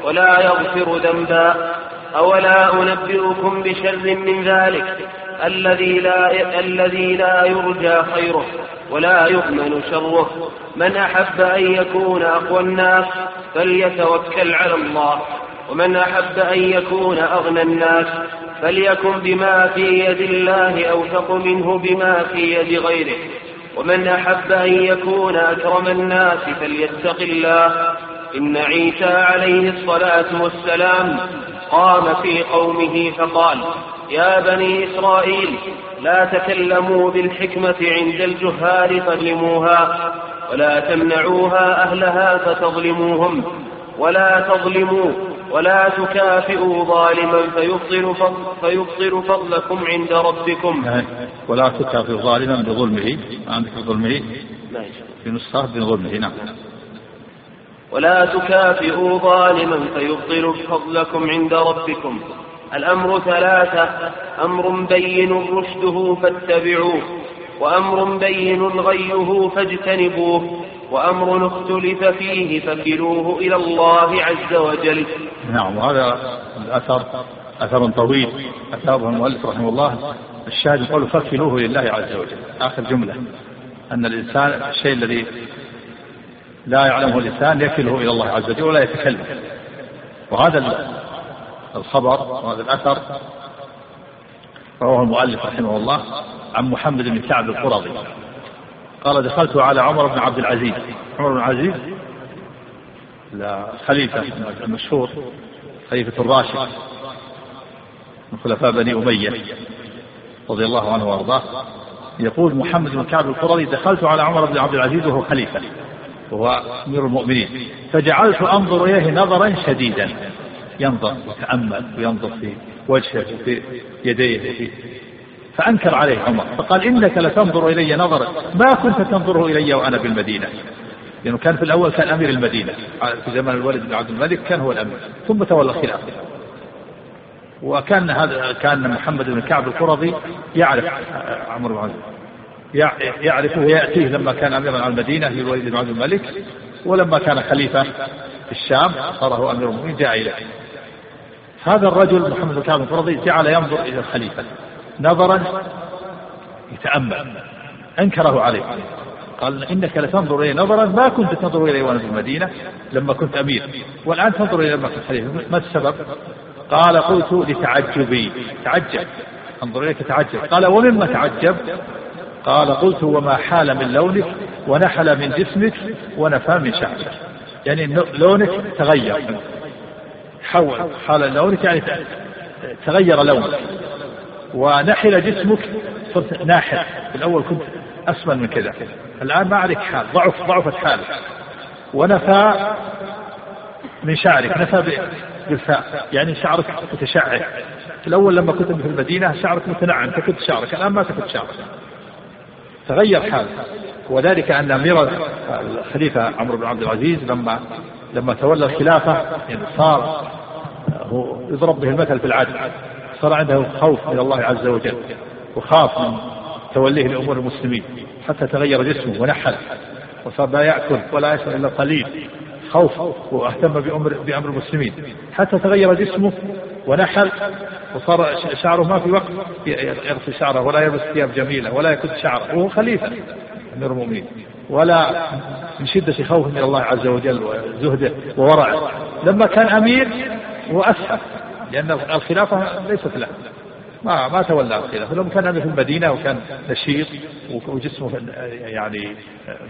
ولا يغفر ذنبا أولا أنبئكم بشر من ذلك الذي لا الذي لا يرجى خيره ولا يؤمن شره من أحب أن يكون أقوى الناس فليتوكل على الله ومن أحب أن يكون أغنى الناس فليكن بما في يد الله أوثق منه بما في يد غيره ومن أحب أن يكون أكرم الناس فليتق الله إن عيسى عليه الصلاة والسلام قام في قومه فقال يا بني إسرائيل لا تكلموا بالحكمة عند الجهال فظلموها ولا تمنعوها أهلها فتظلموهم ولا تظلموا ولا تكافئوا ظالما فيبطل فضل فيبطل فضلكم عند ربكم. ولا تكافئوا ظالما بظلمه عندك بظلمه في نسخة بظلمه نعم. ولا تكافئوا ظالما فيبطل فضلكم عند ربكم. الأمر ثلاثة. أمر بين رشده فاتبعوه وأمر بين غيه فاجتنبوه وأمر اختلف فيه فكلوه إلى الله عز وجل. نعم وهذا الأثر أثر طويل. أثاره المؤلف رحمه الله الشاهد يقول فكلوه لله عز وجل. آخر جملة. أن الإنسان الشيء الذي لا يعلمه الإنسان يكله إلى الله عز وجل ولا يتكلم. وهذا الخبر وهذا الأثر رواه المؤلف رحمه الله عن محمد بن كعب القرظي. قال دخلت على عمر بن عبد العزيز. عمر بن العزيز الخليفة المشهور خليفة الراشد من خلفاء بني أمية رضي الله عنه وأرضاه. يقول محمد بن كعب القرظي دخلت على عمر بن عبد العزيز وهو خليفة. وهو أمير المؤمنين. فجعلت أنظر إليه نظرا شديدا. ينظر ويتأمل وينظر في وجهه وفي يديه وفي فأنكر عليه عمر. فقال إنك لتنظر إلي نظرا. ما كنت تنظره إلي وأنا بالمدينة. لأنه كان في الأول كان أمير المدينة. في زمن الوليد بن عبد الملك كان هو الأمير. ثم تولى الخلافة وكان هذا كان محمد بن كعب القرظي يعرف عمرو بن عزيز يعرفه ويأتيه لما كان أميرا على المدينة للوليد بن عبد الملك ولما كان خليفة في الشام صار هو أمير المؤمنين جاء إليه. هذا الرجل محمد بن كعب القرظي جعل ينظر إلى الخليفة نظرا يتأمل أنكره عليه. قال إنك لتنظر إلي نظرا ما كنت تنظر إلي وأنا في المدينة لما كنت أمير والآن تنظر إلي لما كنت خليفة. ما السبب؟ قال قلت لتعجبي تعجب أنظر إليك تعجب. قال ومما تعجب؟ قال قلت وما حال من لونك ونحل من جسمك ونفى من شعرك. يعني لونك تغير. حول. حال لونك يعني تغير لونك. ونحل جسمك صرت ناحل. في الأول كنت أسمن من كذا. الآن ما عليك حال. ضعف ضعفت حالك. ونفى من شعرك. نفى بالفاء. يعني شعرك متشعر. في الأول لما كنت في المدينة شعرك متنعم. تكد شعرك. الآن ما تكد شعرك. تغير حالك وذلك أن أمير الخليفة عمرو بن عبد العزيز لما لما تولى الخلافة يعني صار هو يضرب به المثل في العدل. صار عنده خوف من الله عز وجل وخاف من توليه لأمور المسلمين حتى تغير جسمه ونحل وصار لا يأكل ولا يشرب إلا قليل. خوف وأهتم بأمر بأمر المسلمين. حتى تغير جسمه ونحل وصار شعره ما في وقت يغسل شعره ولا يلبس ثياب جميلة ولا يكد شعره وهو خليفة أمير المؤمنين. ولا من شدة خوفه من الله عز وجل وزهده وورعه. لما كان أمير هو أسهل لأن الخلافة ليست له. ما ما تولى الخلافة. لما كان في المدينة وكان نشيط وجسمه يعني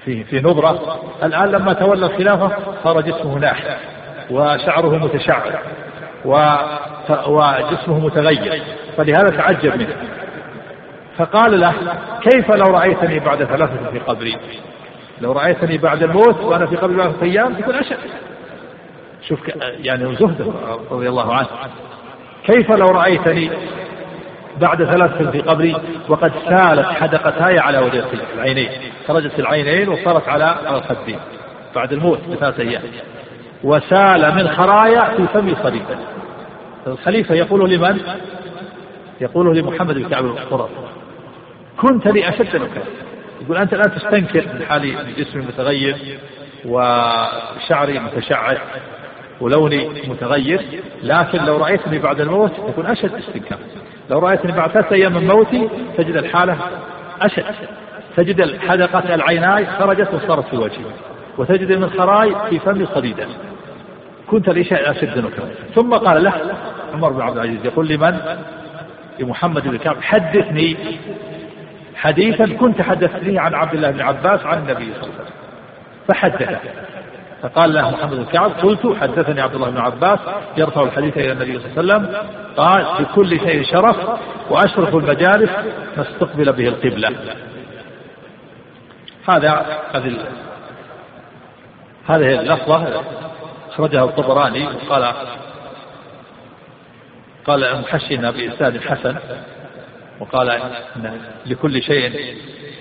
في في نضرة الآن لما تولى الخلافة صار جسمه ناحي وشعره متشعر. وجسمه متغير. فلهذا تعجب منه. فقال له كيف لو رأيتني بعد ثلاثة في قبري؟ لو رأيتني بعد الموت وأنا في قبري ثلاثة أيام تكون أشد. شوف يعني زهدة رضي الله عنه. كيف لو رأيتني بعد ثلاثة في قبري وقد سالت حدقتاي على وجه العينين؟ خرجت العينين وصارت على الخدين بعد الموت بثلاثة أيام. وسال من خرايا في فم صليبا الخليفة يقول لمن؟ يقول لمحمد بن كعب القرظ كنت لي أشد نكرة يقول أنت الآن تستنكر من حالي جسمي متغير وشعري متشعر ولوني متغير لكن لو رأيتني بعد الموت يكون أشد استنكار. لو رأيتني بعد ثلاثة أيام من موتي تجد الحالة أشد. تجد حدقة العيناي خرجت وصارت في وجهي. وتجد من خراي في فمي صديدا كنت لي شيء أشد نكرة ثم قال له عمر بن عبد العزيز يقول لمن؟ لمحمد بن كعب حدثني حديثا كنت حدثتني عن عبد الله بن عباس عن النبي صلى الله عليه وسلم فحدثه. فقال له محمد بن كعب قلت حدثني عبد الله بن عباس يرفع الحديث إلى النبي صلى الله عليه وسلم قال لكل شيء شرف وأشرف المجالس ما استقبل به القبلة. هذا هذه هذه اللفظة. اخرجها الطبراني وقال قال المحشي بإسناد حسن وقال إن لكل شيء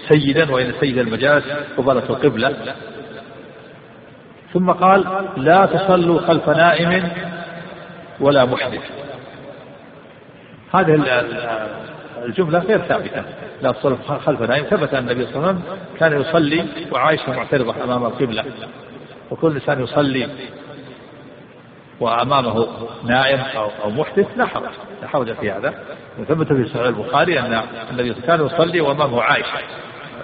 سيدا وإن سيد المجالس قبلة القبلة. ثم قال لا تصلوا خلف نائم ولا محدث. هذه الجملة غير ثابتة. لا تصلوا خلف نائم. ثبت أن النبي صلى الله عليه وسلم كان يصلي وعائشة معترضة أمام القبلة. وكل إنسان يصلي وأمامه نائم أو أو محدث لا حرج لا حرج في هذا. وثبت في صحيح البخاري أن النبي كان يصلي وأمامه عائشة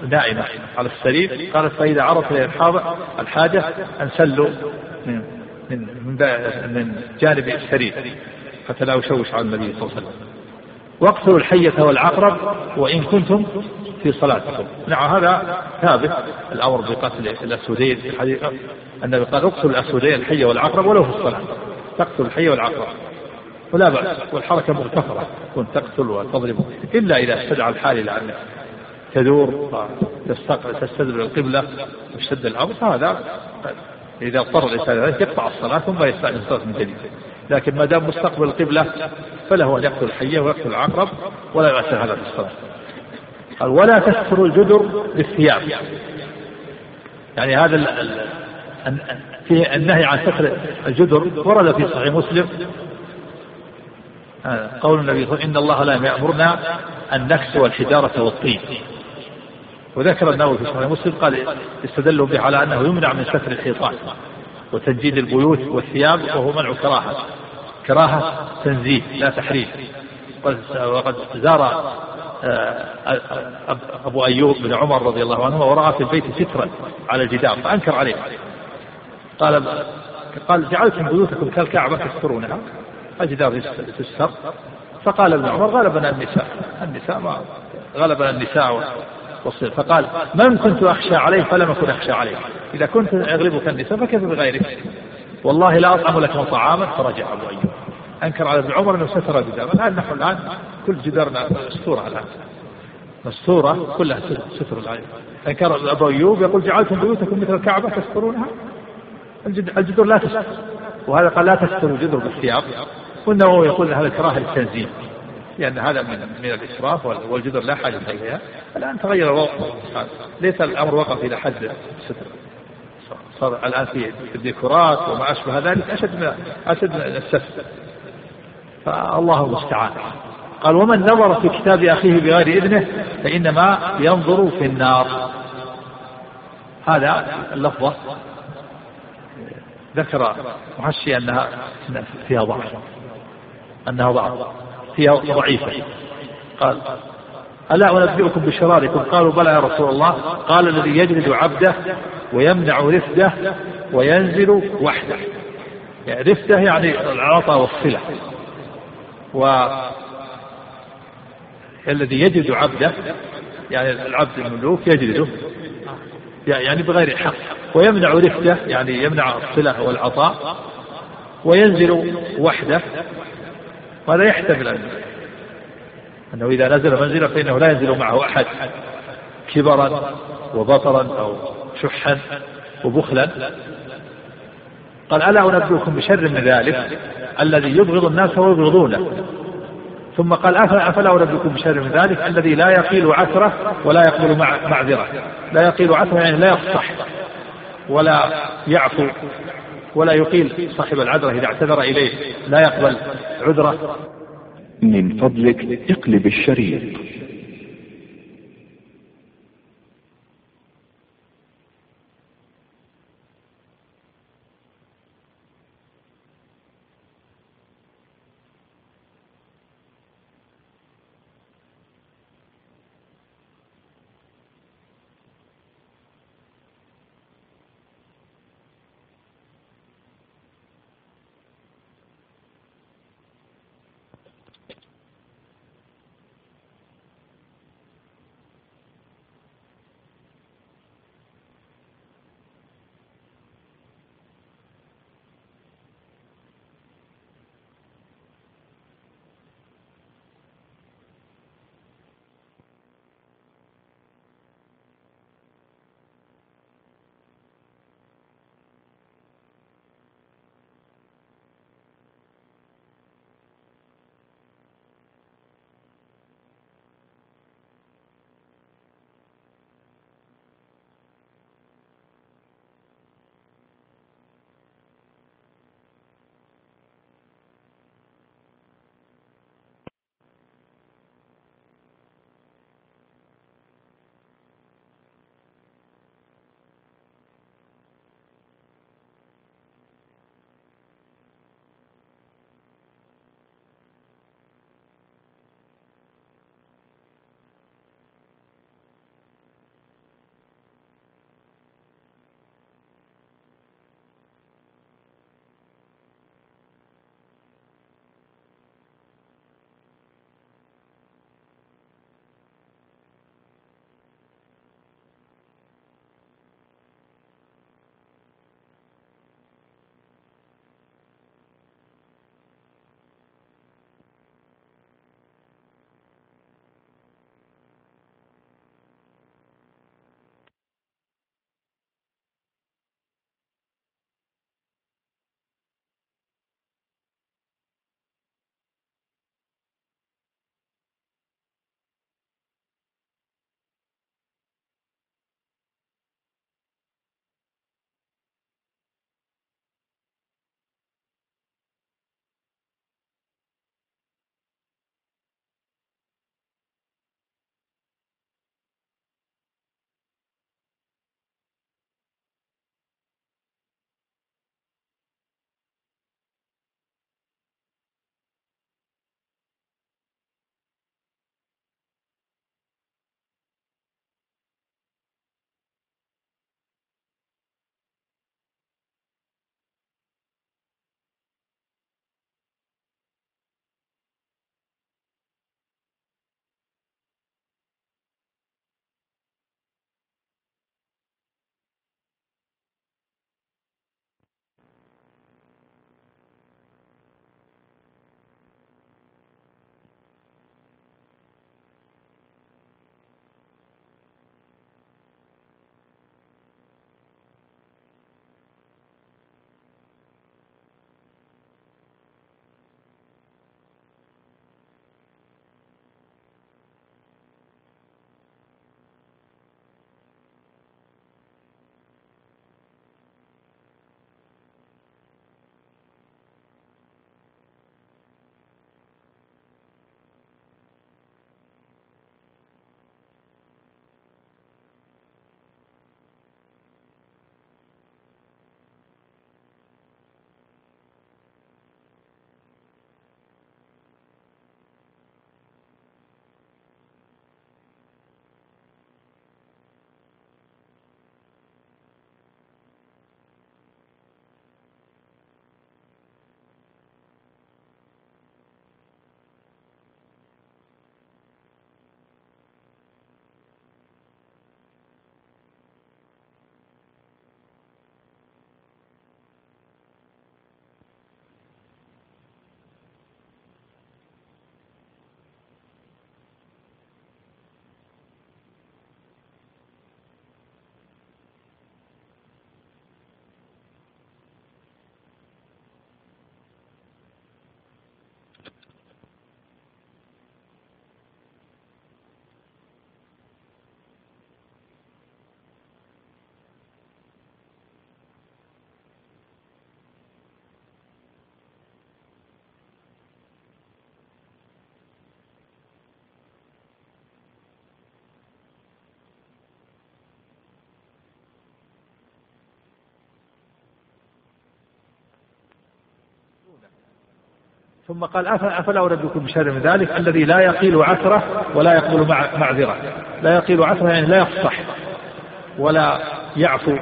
نائمة على السرير. قالت فإذا عرف الحاجة أنسلوا من من من جانب السرير حتى لا يشوش على النبي صلى الله عليه وسلم. واقتلوا الحية والعقرب وإن كنتم في صلاتكم. نعم هذا ثابت. الأمر بقتل الأسودين في الحديث النبي قال اقتلوا الأسودين الحية والعقرب ولو في الصلاة. تقتل الحية والعقرب ولا بأس والحركة مغتفرة. كنت تقتل وتضرب. إلا إذا استدعى الحال إلى أن تدور تستدبر القبلة واشتد الأمر فهذا إذا اضطر الإنسان ذلك يقطع الصلاة ثم يستأنف الصلاة من جديد. لكن ما دام مستقبل القبلة فله أن يقتل الحية ويقتل العقرب ولا يؤثر هذا في الصلاة. ولا تستر الجدر بالثياب. يعني هذا فيه النهي عن ستر الجدر ورد في صحيح مسلم. قول النبي صلى الله عليه وسلم إن الله لا يأمرنا أن نكسو الحجارة والطين. وذكر النووي في صحيح مسلم قال استدلوا به على أنه يمنع من ستر الحيطان وتنجيد البيوت والثياب وهو منع كراهة. كراهة تنزيه لا تحريم. وقد زار آه، أبو أيوب بن عمر رضي الله عنه ورأى في البيت سترا على الجدار فأنكر عليه. قال قال جعلتم بيوتكم كالكعبة تسترونها الجدار يستر فقال ابن عمر غلبنا النساء. النساء ما غلبنا النساء والصير. فقال من كنت أخشى عليه فلم أكن أخشى عليه. إذا كنت أغلبك النساء فكيف بغيرك؟ والله لا أطعم لكم طعاما فرجع أبو أيوب. أنكر على ابن عمر أنه ستر الجدار الآن نحن الآن كل جدارنا مستورة الآن. مستورة كلها ستر الآن. أنكر أبو أيوب يقول جعلتم بيوتكم مثل الكعبة تسترونها الجدر لا تستر وهذا قال لا تستر الجدر بالثياب والنووي يقول هذا كراهة للتنزيل لأن هذا من من الإسراف والجدر لا حاجة إليها. الآن تغير الوضع. ليس الأمر وقف إلى حد الستر صار الآن في الديكورات وما أشبه ذلك أشد من أشد من الستر فالله المستعان. قال ومن نظر في كتاب أخيه بغير إذنه فإنما ينظر في النار. هذا اللفظة. ذكر محشي أنها فيها ضعف أنها ضعف فيها ضعيفة. قال ألا أنبئكم بشراركم؟ قالوا بلى يا رسول الله. قال الذي يجلد عبده ويمنع رفده وينزل وحده. يعني رفده يعني العطاء والصلة. و الذي يجلد عبده يعني العبد المملوك يجلده. يعني بغير حق. ويمنع رفده يعني يمنع الصلة والعطاء. وينزل وحده. وهذا يحتمل أن أنه إذا نزل منزلا فإنه لا ينزل معه أحد كبرا وبطرا أو شحا وبخلا. قال ألا أنبئكم بشر من ذلك الذي يبغض الناس ويبغضونه؟ ثم قال أفلا أنبئكم بشر من ذلك؟ الذي لا يقيل عثرة ولا يقبل معذرة. لا يقيل عثرة يعني لا يفصح ولا يعفو ولا يقيل صاحب العذرة إذا اعتذر إليه. لا يقبل عذره. من فضلك اقلب الشريط. ثم قال أفلا أنبئكم بشر من ذلك؟ الذي لا يقيل عثرة ولا يقبل معذرة. لا يقيل عثرة يعني لا يفصح ولا يعفو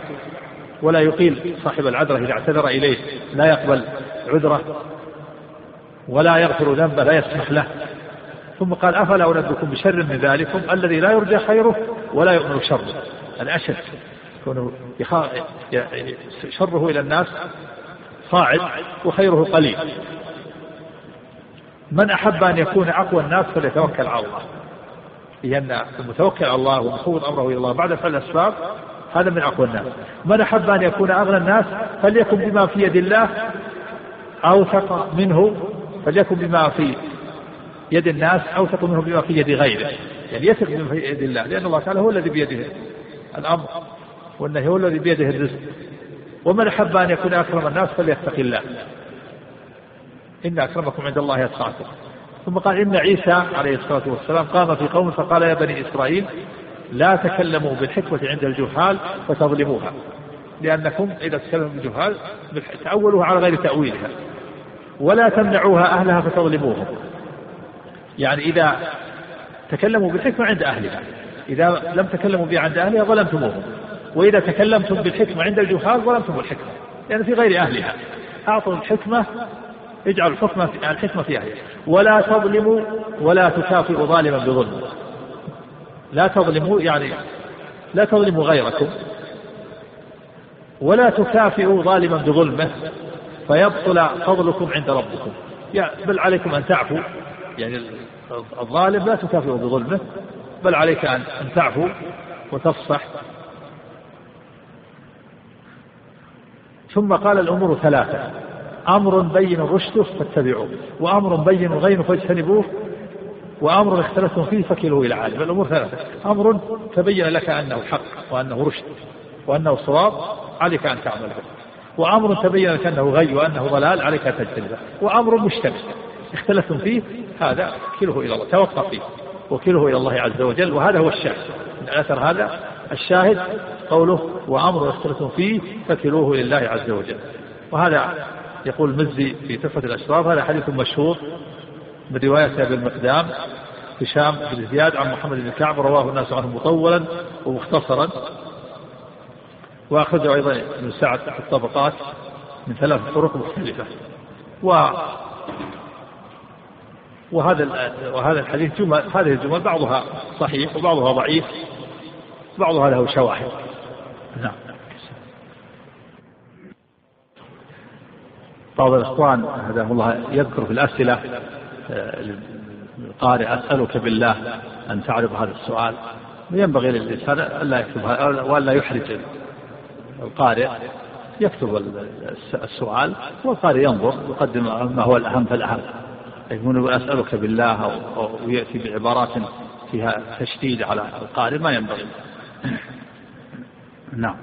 ولا يقيل صاحب العذرة إذا اعتذر إليه. لا يقبل عذره ولا يغفر ذنبه لا يسمح له. ثم قال أفلا أنبئكم بشر من ذلكم؟ الذي لا يرجى خيره ولا يؤمن شره. الأشد كونه شره إلى الناس صاعد وخيره قليل. من أحب أن يكون أقوى الناس فليتوكل على الله. لأن المتوكل على الله ومفوض أمره إلى الله بعد فعل الأسباب هذا من أقوى الناس. من أحب أن يكون أغنى الناس فليكن بما في يد الله أوثق منه فليكن بما في يد الناس أوثق منه بما في يد غيره. يعني يثق بما في يد الله لأن الله تعالى هو الذي بيده الأمر والنهي هو الذي بيده الرزق. ومن أحب أن يكون أكرم الناس فليتق الله. إن أكرمكم عند الله أتقاكم. ثم قال إن عيسى عليه الصلاة والسلام قام في قوم فقال يا بني إسرائيل لا تكلموا بالحكمة عند الجهال فتظلموها. لأنكم إذا تكلموا بالجهال تأولوها على غير تأويلها. ولا تمنعوها أهلها فتظلموهم. يعني إذا تكلموا بالحكمة عند أهلها. إذا لم تكلموا بها عند أهلها ظلمتموهم. وإذا تكلمتم بالحكمة عند الجهال ظلمتم الحكمة. لأن في غير أهلها. أعطوا الحكمة اجعلوا الحكمة في الحكمة في أهلها ولا تظلموا ولا تكافئوا ظالما بظلم. لا تظلموا يعني لا تظلموا غيركم. ولا تكافئوا ظالما بظلمه فيبطل فضلكم عند ربكم. يعني بل عليكم أن تعفوا. يعني الظالم لا تكافئه بظلمه. بل عليك أن تعفو وتفصح ثم قال الأمور ثلاثة. أمر بين رشده فاتبعوه وأمر بين غير فاجتنبوه وأمر اختلفتم فيه فكلوه إلى عالم. الأمور ثلاثة. أمر تبين لك أنه حق وأنه رشد وأنه صواب عليك أن تعمل به. وأمر تبين لك أنه غي وأنه ضلال عليك أن تجتنبه وأمر مشتبه اختلفتم فيه هذا كله إلى الله. توقف فيه. وكله إلى الله عز وجل. وهذا هو الشاهد. من الأثر هذا الشاهد قوله وأمر اختلفتم فيه فكلوه لله عز وجل. وهذا يقول المزي في تحفة الأشراف هذا حديث مشهور من رواية أبي المقدام هشام بن زياد عن محمد بن كعب رواه الناس عنه مطولا ومختصرا. وأخرجه أيضا ابن سعد في الطبقات من ثلاث طرق مختلفة. و وهذا وهذا الحديث جمل هذه الجمل بعضها صحيح وبعضها ضعيف بعضها له شواهد. نعم. بعض الإخوان هداه الله يذكر في الأسئلة القارئ آه، أسألك بالله أن تعرض هذا السؤال. ينبغي للإنسان ألا يكتب وألا يحرج القارئ يكتب السؤال والقارئ ينظر يقدم ما هو الأهم فالأهم. يقول أسألك بالله أو يأتي بعبارات فيها تشديد على القارئ ما ينبغي. نعم.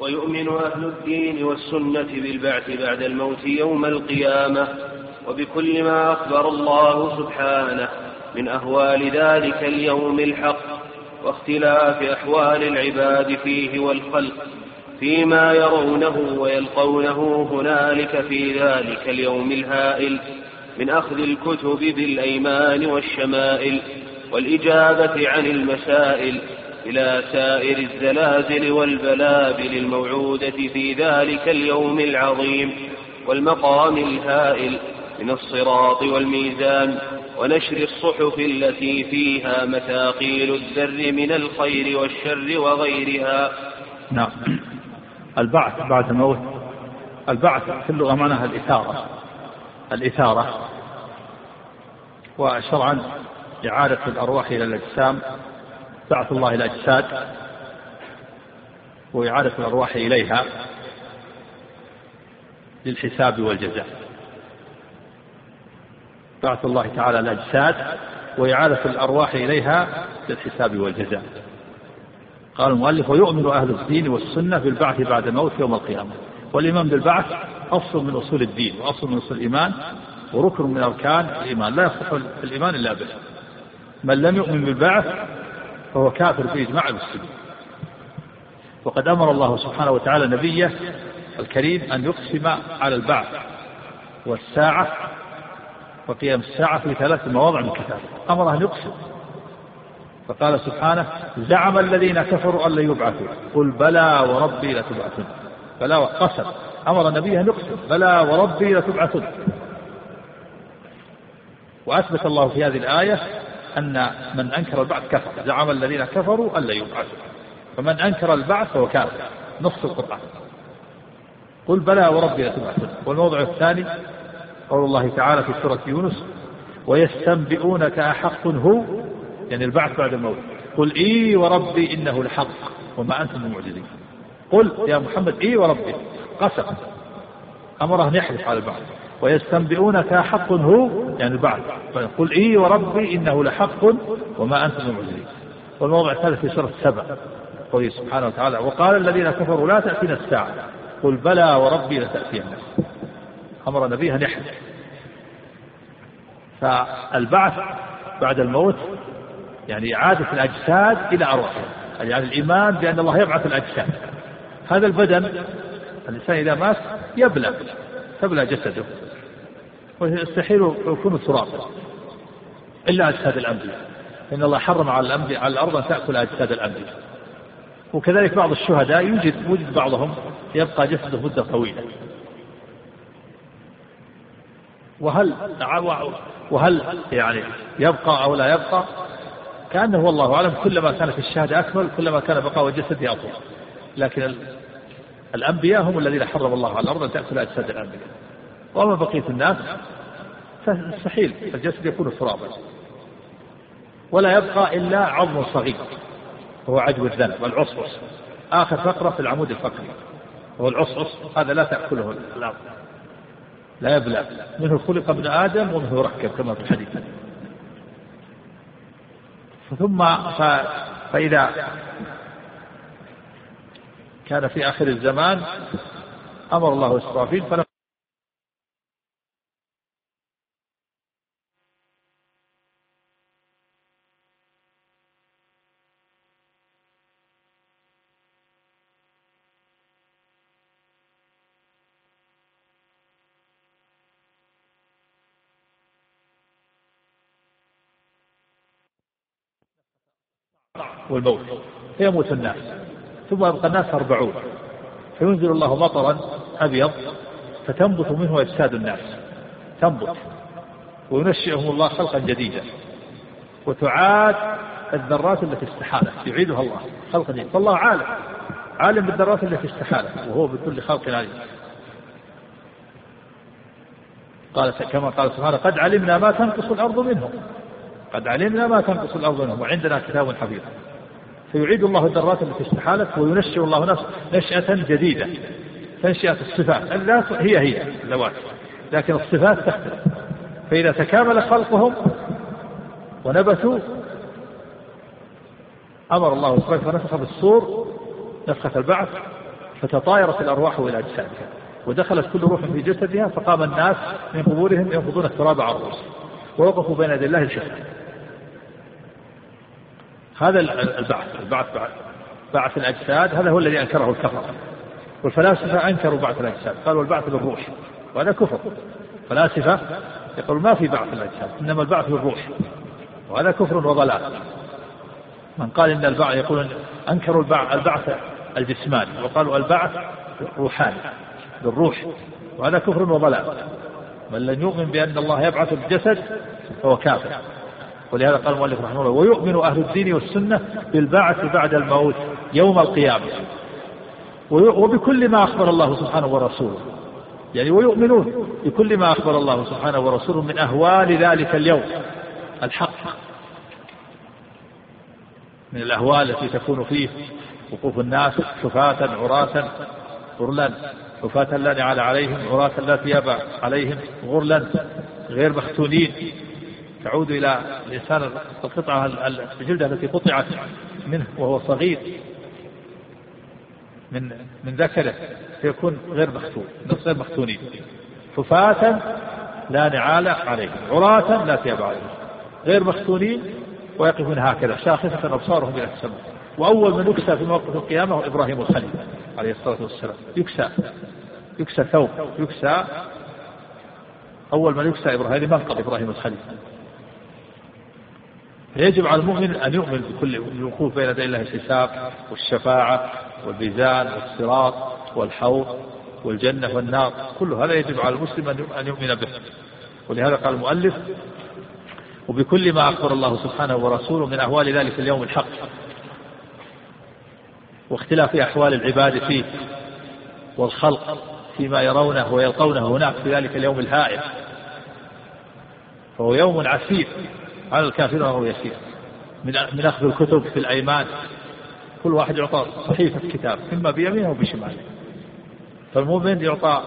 ويؤمن أهل الدين والسنة بالبعث بعد الموت يوم القيامة وبكل ما أخبر الله سبحانه من أهوال ذلك اليوم الحق واختلاف أحوال العباد فيه والخلق فيما يرونه ويلقونه هنالك في ذلك اليوم الهائل من أخذ الكتب بالأيمان والشمائل والإجابة عن المسائل إلى سائر الزلازل والبلابل الموعودة في ذلك اليوم العظيم والمقام الهائل من الصراط والميزان ونشر الصحف التي فيها مثاقيل الذر من الخير والشر وغيرها. نعم. البعث بعد الموت البعث في اللغة معناها الإثارة. الإثارة. وشرعا إعادة الأرواح إلى الأجسام. بعث الله الأجساد وإعادة الأرواح إليها للحساب والجزاء. بعث الله تعالى الأجساد وإعادة الأرواح إليها للحساب والجزاء. قال المؤلف ويؤمن أهل الدين والسنة بالبعث بعد الموت يوم القيامة. والإيمان بالبعث أصل من أصول الدين وأصل من أصول الإيمان وركن من أركان الإيمان. لا يصح الإيمان إلا به. من لم يؤمن بالبعث فهو كافر بإجماع المسلمين. وقد أمر الله سبحانه وتعالى نبيه الكريم أن يقسم على البعث والساعة وقيام الساعة في ثلاث مواضع من الكتاب أمر أن يقسم. فقال سبحانه زعم الذين كفروا أن لن يبعثوا. قل بلى وربي لتبعثن. بلى وقسم أمر النبي أن يقسم. بلى وربي لتبعثن. وأثبت الله في هذه الآية أن من أنكر البعث كفر زعم الذين كفروا أن لا يبعثوا. فمن أنكر البعث فهو كافر نص القرآن. قل بلى وربي لتبعثن والموضع الثاني قول الله تعالى في سورة يونس ويستنبئونك أحق هو يعني البعث بعد الموت. قل إي وربي إنه لحق وما أنتم بمعجزين. قل يا محمد إي وربي قسم أمره أن يحلف على البعث. ويستنبئونك حق هو يعني البعث قل إي وربي إنه لحق وما أنتم بمعجزين. والموضع الثالث في سورة سبع قوله سبحانه وتعالى وقال الذين كفروا لا تأتينا الساعة. قل بلى وربي لتأتينا أمر النبي أن فالبعث بعد الموت يعني إعادة الأجساد إلى أرواحها يعني الإيمان بأن الله يبعث الأجساد. هذا البدن الإنسان إذا مات يبلى تبلى جسده. ويستحيل يكون ترابا إلا أجساد الأنبياء. إن الله حرم على الأنبياء على الأرض أن تأكل أجساد الأنبياء. وكذلك بعض الشهداء يوجد وجد بعضهم يبقى جسده مدة طويلة. وهل وهل يعني يبقى أو لا يبقى؟ كأنه والله أعلم كلما كانت الشهادة أكمل كلما كان بقاء جسده أطول. لكن الأنبياء هم الذين حرم الله على الأرض أن تأكل أجساد الأنبياء. وأما بقية الناس فمستحيل الجسد يكون ترابا ولا يبقى إلا عظم صغير وهو عجو الذنب العصعص آخر فقرة في العمود الفقري وهو العصعص هذا لا تأكله الأرض. لا يبلى. منه خلق ابن آدم ومنه يركب كما في الحديث. ثم فإذا كان في آخر الزمان أمر الله إسرافيل فلم والموت فيموت الناس ثم يبقى الناس أربعون فينزل الله مطرا أبيض فتنبت منه أجساد الناس تنبت وينشئهم الله خلقا جديدا وتعاد الذرات التي استحالت يعيدها الله خلقا جديدا فالله عالم عالم بالذرات التي استحالت وهو بكل خلق عليم. قال كما قال سبحانه قد علمنا ما تنقص الأرض منهم قد علمنا ما تنقص الأرض منهم وعندنا كتاب حفيظ. فيعيد الله الذرات التي استحالت وينشئ الله نفس نشأة جديدة. تنشئة الصفات. هي هي الذوات. لكن الصفات تختلف. فإذا تكامل خلقهم ونبتوا أمر الله سبحانه فنفخ بالصور نفخة البعث فتطايرت الأرواح إلى أجسادها. ودخلت كل روح في جسدها فقام الناس من قبورهم ينفضون التراب على الرؤوس ووقفوا بين يدي الله الشهد هذا البعث البعث بعث الأجساد هذا هو الذي أنكره الكفر. والفلاسفة أنكروا بعث الأجساد قالوا البعث بالروح وهذا كفر. فلاسفة يقول ما في بعث الأجساد إنما البعث بالروح وهذا كفر وضلال. من قال إن البعث يقول أنكروا البعث الجسماني وقالوا البعث روحاني بالروح وهذا كفر وضلال. من لن يؤمن بأن الله يبعث الجسد فهو كافر. ولهذا قال المؤلف رحمه الله ويؤمن أهل الدين والسنة بالبعث بعد الموت يوم القيامة. وبكل ما أخبر الله سبحانه ورسوله. يعني ويؤمنون بكل ما أخبر الله سبحانه ورسوله من أهوال ذلك اليوم. الحق. من الأهوال التي تكون فيه وقوف الناس شفاة عراة غرلا. شفاة لا نعال عليهم عراة لا ثياب عليهم غرلا. غير مختونين. تعود إلى الإنسان القطعة الجلدة التي قطعت منه وهو صغير. من من ذكره فيكون غير مختون غير مختونين. حفاة لا نعال عليهم عراة لا ثياب عليهم غير مختونين ويقفون هكذا شاخصة أبصارهم إلى السماء. وأول من يكسى في موقف القيامة هو إبراهيم الخليل عليه الصلاة والسلام. يكسى يكسى ثوب يكسى. أول من يكسى إبراهيم منقض إبراهيم الخليل؟ فيجب على المؤمن أن يؤمن بكل الوقوف بين يدي الله الحساب والشفاعة والميزان والصراط والحوض والجنة والنار. كل هذا يجب على المسلم أن يؤمن به. ولهذا قال المؤلف وبكل ما أخبر الله سبحانه ورسوله من أهوال ذلك اليوم الحق واختلاف أحوال العباد فيه والخلق فيما يرونه ويلقونه هناك في ذلك اليوم الهائل فهو يوم عسير على الكافرين وهو يسير. من من أخذ الكتب في الأيمان. كل واحد يعطى صحيفة كتاب إما بيمينه وبشماله فالمؤمن يعطى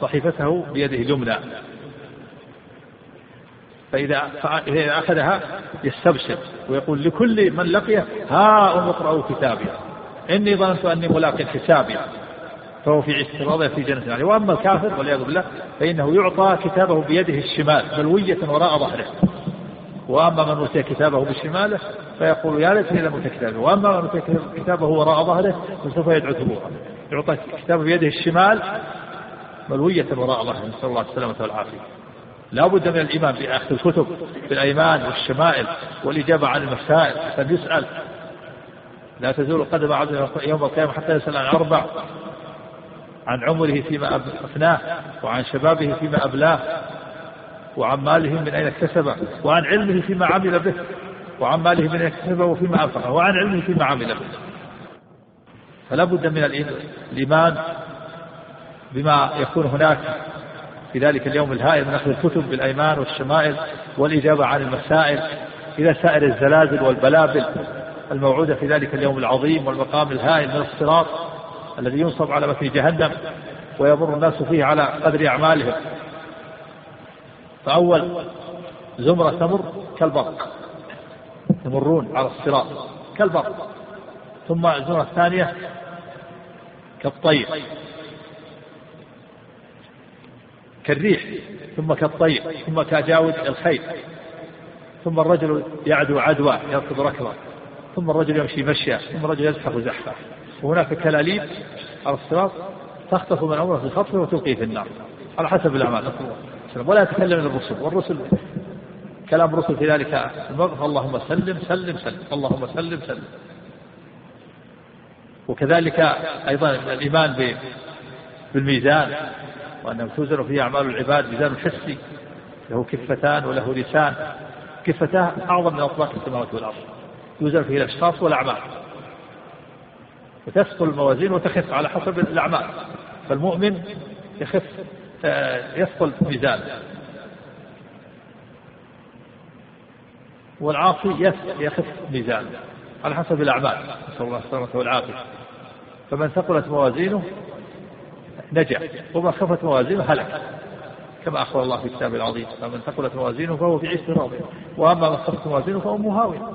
صحيفته بيده اليمنى. فإذا فإذا أخذها يستبشر ويقول لكل من لقيه ها اقرأوا كتابي. إني ظننت أني ملاق حسابي. فهو في عيشة راضية في جنة عليه وأما الكافر والعياذ بالله فإنه يعطى كتابه بيده الشمال ملوية وراء ظهره. وأما من أوتي كتابه بشماله فيقول يا ليتني لم أوتي كتابه. وأما من أوتي كتابه وراء ظهره فسوف يدعو ثبورا. يعطى كتابه بيده الشمال ملوية وراء ظهره. نسأل الله السلامة والعافية. لا بد من الإيمان بأخذ الكتب بالأيمان والشمائل والإجابة عن المسائل. حتى يسأل. لا تزول قدم عبد يوم القيامة حتى يسأل عن أربع. عن عمره فيما أفناه وعن شبابه فيما أبلاه. وعن ماله من أين اكتسبه وعن علمه فيما عمل به وعن ماله من أين اكتسبه وفيما أنفقه وعن علمه فيما عمل به. فلا بد من الإيمان بما يكون هناك في ذلك اليوم الهائل من أخذ الكتب بالأيمان والشمائل والإجابة عن المسائل إلى سائر الزلازل والبلابل الموعودة في ذلك اليوم العظيم والمقام الهائل من الصراط الذي ينصب على متن جهنم ويمر الناس فيه على قدر أعمالهم. فأول زمرة تمر كالبرق. يمرون على الصراط كالبرق. ثم الزمرة الثانية كالطير. كالريح ثم كالطير ثم كجاود الخيل. ثم الرجل يعدو عدوى يركض ركضا ثم الرجل يمشي مشيا ثم الرجل يزحف زحفا وهناك كلاليب على الصراط تخطف من عمرة في خطفه وتلقيه في النار. على حسب الله ولا يتكلم من الرسل. والرسل كلام الرسل في ذلك الموقف اللهم سلم سلم سلم. اللهم سلم سلم. وكذلك أيضا الإيمان بالميزان وأنه توزن فيه أعمال العباد ميزان حسي له كفتان وله لسان. كفتاه أعظم من أطلاق السماوات والأرض. يوزن فيه الأشخاص والأعمال. وتثقل الموازين وتخف على حسب الأعمال. فالمؤمن يخف يثقل ميزان والعاصي يخف ميزان على حسب الأعمال. نسأل الله السلامة والعافية. فمن ثقلت موازينه نجا. ومن خفت موازينه هلك. كما أخبر الله في كتابه العظيم. فمن ثقلت موازينه فهو في عيشة راضية وأما من خفت موازينه فهو مهاوية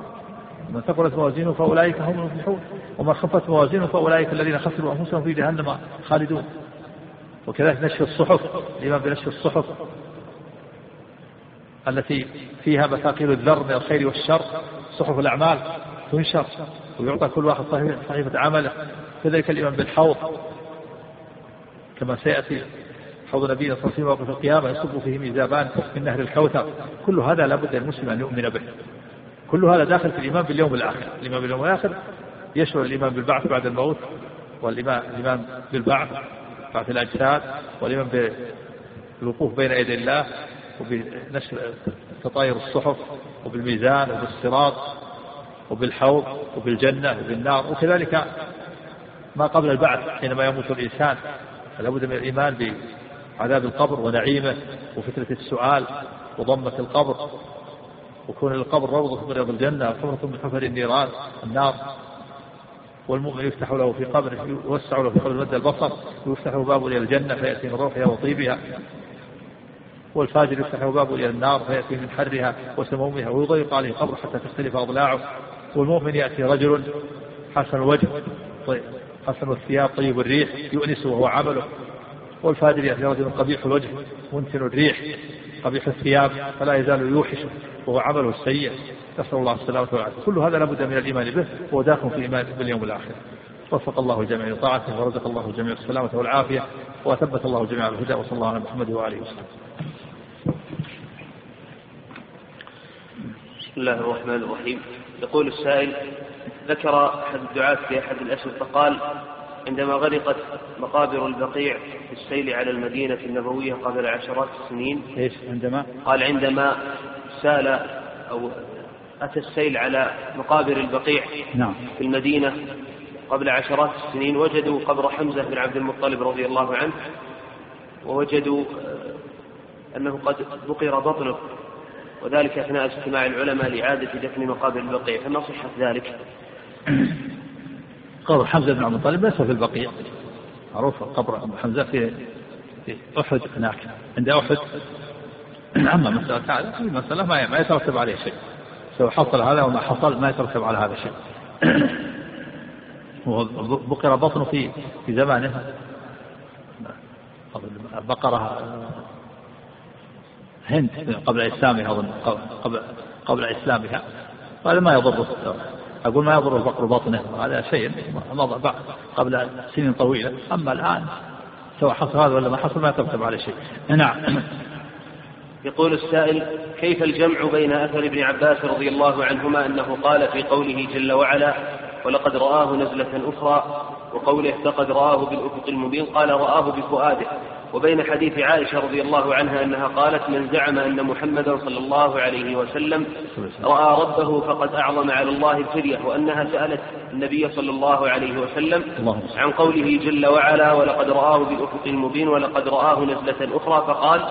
من ثقلت موازينه فأولئك هم المفلحون. ومن خفت موازينه فأولئك الذين خسروا أنفسهم في جهنم خالدون. وكذلك نشر الصحف الإمام بنشر الصحف التي فيها مثاقيل الذر من الخير والشر صحف الأعمال تنشر ويعطى كل واحد صحيفة عمله كذلك الإمام بالحوض كما سيأتي حوض نبينا صلى الله عليه وسلم وقت القيامة يصب فيه ميزابان من نهر الكوثر. كل هذا لابد المسلم أن يؤمن به. كل هذا داخل في الإيمان باليوم الآخر. الإيمان باليوم الآخر يشمل الإيمان بالبعث بعد الموت والإيمان الإيمان بالبعث بعث الأجساد والإيمان بالوقوف بين يدي الله وبنشر تطاير الصحف وبالميزان وبالصراط وبالحوض وبالجنة وبالنار وكذلك ما قبل البعث حينما يموت الإنسان. فلا بد من الإيمان بعذاب القبر ونعيمه وفتنة السؤال وضمة القبر. وكون القبر روضة من رياض الجنة وحفرة من حفر النيران. النار يفتح له في قبره يوسع له في قبر مد البصر ويفتح له باب إلى الجنة فيأتي من روحها وطيبها. والفاجر يفتح له باب إلى النار فيأتي من حرها وسمومها ويضيق عليه قبر حتى تختلف أضلاعه. والمؤمن يأتي رجل حسن الوجه طيب حسن الثياب طيب الريح يؤنسه وهو عمله. والفاجر يأتي رجل قبيح الوجه منتن الريح. قبيح الثياب فلا يزال يوحش وهو عمله السيء نسأل الله السلامة والعافية. كل هذا لابد من الإيمان به وهو داخل في الإيمان باليوم الآخر. وفق الله جميع لطاعته ورزق الله جميع السلامة والعافية وثبت الله جميع الهدى وصلى الله على محمد وآله وسلم. بسم الله الرحمن الرحيم. يقول السائل ذكر أحد الدعاة في أحد الأسئلة فقال عندما غرقت مقابر البقيع في السيل على المدينة النبوية قبل عشرات السنين إيش عندما؟ قال عندما سال أو أتى السيل على مقابر البقيع نعم في المدينة قبل عشرات السنين وجدوا قبر حمزة بن عبد المطلب رضي الله عنه ووجدوا آه، أنه قد بقر بطنه وذلك أثناء اجتماع العلماء لإعادة دفن مقابر البقيع فما صحة ذلك؟ قبر حمزة بن عبد المطلب ليس في البقيع. معروف قبر أبو حمزة في في أحد هناك عند أحد. أما مسألة هذا في مسألة ما ما يترتب عليه شيء. سواء حصل هذا وما حصل ما يترتب على هذا شيء. بقر بطنه في في زمانه. بقرة هند قبل إسلامها أظن قبل قبل إسلامها. هذا ما يضر أقول ما يضر البقر بطنه هذا شيء مضى قبل سنين طويلة. أما الآن سواء حصل هذا ولا ما حصل ما يترتب عليه شيء. نعم. يقول السائل كيف الجمع بين أثر ابن عباس رضي الله عنهما أنه قال في قوله جل وعلا ولقد رآه نزلة أخرى وقوله فقد رآه بالأفق المبين قال رآه بفؤاده وبين حديث عائشة رضي الله عنها أنها قالت من زعم أن محمدا صلى الله عليه وسلم رأى ربه فقد أعظم على الله الفدية وأنها سألت النبي صلى الله عليه وسلم عن قوله جل وعلا ولقد رآه بالأفق المبين ولقد رآه نزلة أخرى فقال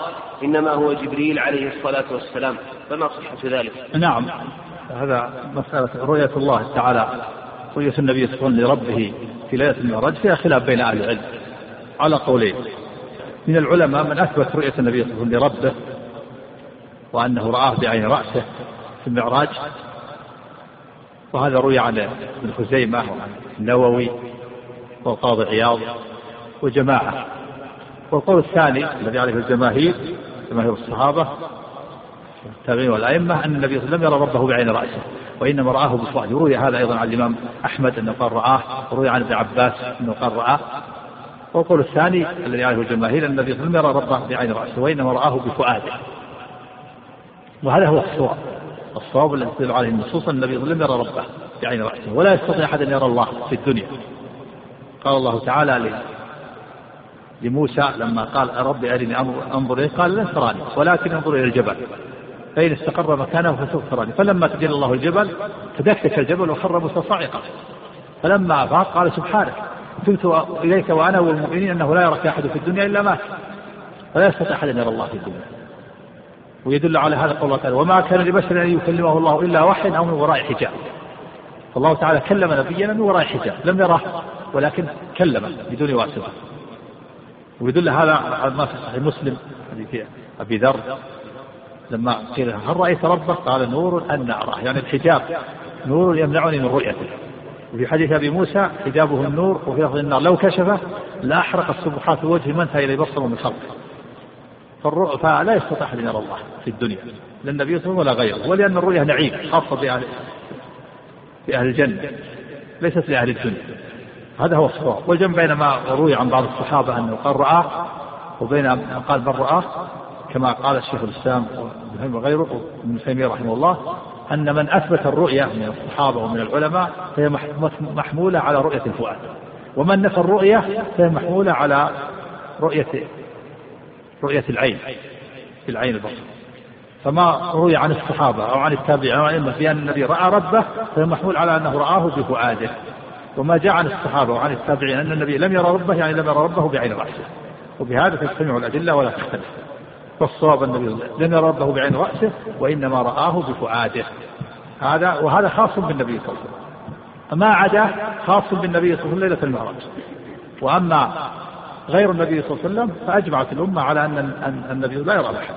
إنما هو جبريل عليه الصلاة والسلام. فما صحة ذلك؟ نعم. هذا مسألة رؤية الله تعالى رؤية النبي صلى الله عليه وسلم لربه في ليلة المعراج فيها خلاف بين أهل العلم. على قولين. من العلماء من أثبت رؤية النبي صلى الله عليه وسلم لربه وأنه رآه بعين رأسه في المعراج. وهذا روي عن ابن خزيمة وعن النووي والقاضي عياض وجماعة. والقول الثاني الذي عليه الجماهير جماهير الصحابة التابعين والأئمة أن النبي صلى الله عليه وسلم لم يرى ربه بعين رأسه وإنما رآه بفؤاده وروي هذا أيضا عن الإمام أحمد أنه قال رآه وروي عن ابن عباس أنه قال رآه. والقول الثاني الذي عليه الجماهير أن النبي صلى الله عليه وسلم يرى ربه بعين رأسه وإنما رآه بفؤاده. وهذا هو الصواب. الصواب الذي تدل عليه النصوص أن النبي صلى الله عليه وسلم يرى ربه بعين رأسه ولا يستطيع أحد أن يرى الله في الدنيا. قال الله تعالى لموسى لما قال رب أرني أنظر إليه. قال لن تراني ولكن انظر إلى الجبل. فإن استقر مكانه فسوف تراني. فلما تجلى الله الجبل تدكك الجبل وخر موسى صاعقا. فلما أفاق قال سبحانك. تبت إليك وأنا والمؤمنين أنه لا يراك أحد في الدنيا إلا مات. ولا يستطيع أحد أن يرى الله في الدنيا. ويدل على هذا قول الله تعالى وما كان لبشر أن يكلمه الله إلا وحي أو من وراء حجاب. فالله تعالى كلم نبينا من وراء حجاب. لم يره ولكن كلمه بدون واسطة. ويدل هذا على ما في صحيح مسلم حديث أبي ذر. لما قيل هل رأيت ربك؟ قال نور أن أراه. يعني الحجاب نور يمنعني من رؤيته. وفي حديث أبي موسى حجابه النور وفي لفظ النار. لو كشفه لأحرق السبحات وجه من انتهى إليه بصره من خلقه. فلا يستطيع أحد أن يرى الله في الدنيا لا النبي صلى الله عليه وسلم ولا غيره ولأن الرؤية نعيم خاصة بأهل بأهل الجنة ليست لأهل الدنيا. هذا هو الصواب. والجمع بين ما روي عن بعض الصحابة أنه قال رآه وبين ما قال من رآه كما قال الشيخ الإسلام وغيره ابن تيمية رحمه الله أن من أثبت الرؤية من الصحابة ومن العلماء فهي محمولة على رؤية الفؤاد. ومن نفى الرؤية فهي محمولة على رؤية رؤية العين في العين البصر. فما روي عن الصحابة أو عن التابعين أو عن الأئمة بأن النبي رأى ربه فهو محمول على أنه رآه بفؤاده. وما جاء عن الصحابة وعن التابعين أن النبي لم يرى ربه يعني لم يرى ربه بعين رأسه. وبهذا تجتمع الأدلة ولا تختلف. فالصواب النبي لم يرى ربه بعين رأسه وإنما رآه بفؤاده. هذا وهذا خاص بالنبي صلى الله عليه وسلم. ما عدا خاص بالنبي صلى الله عليه وسلم ليلة المعراج. وأما غير النبي صلى الله عليه وسلم فأجمعت الأمة على أن النبي لا يرى أحد.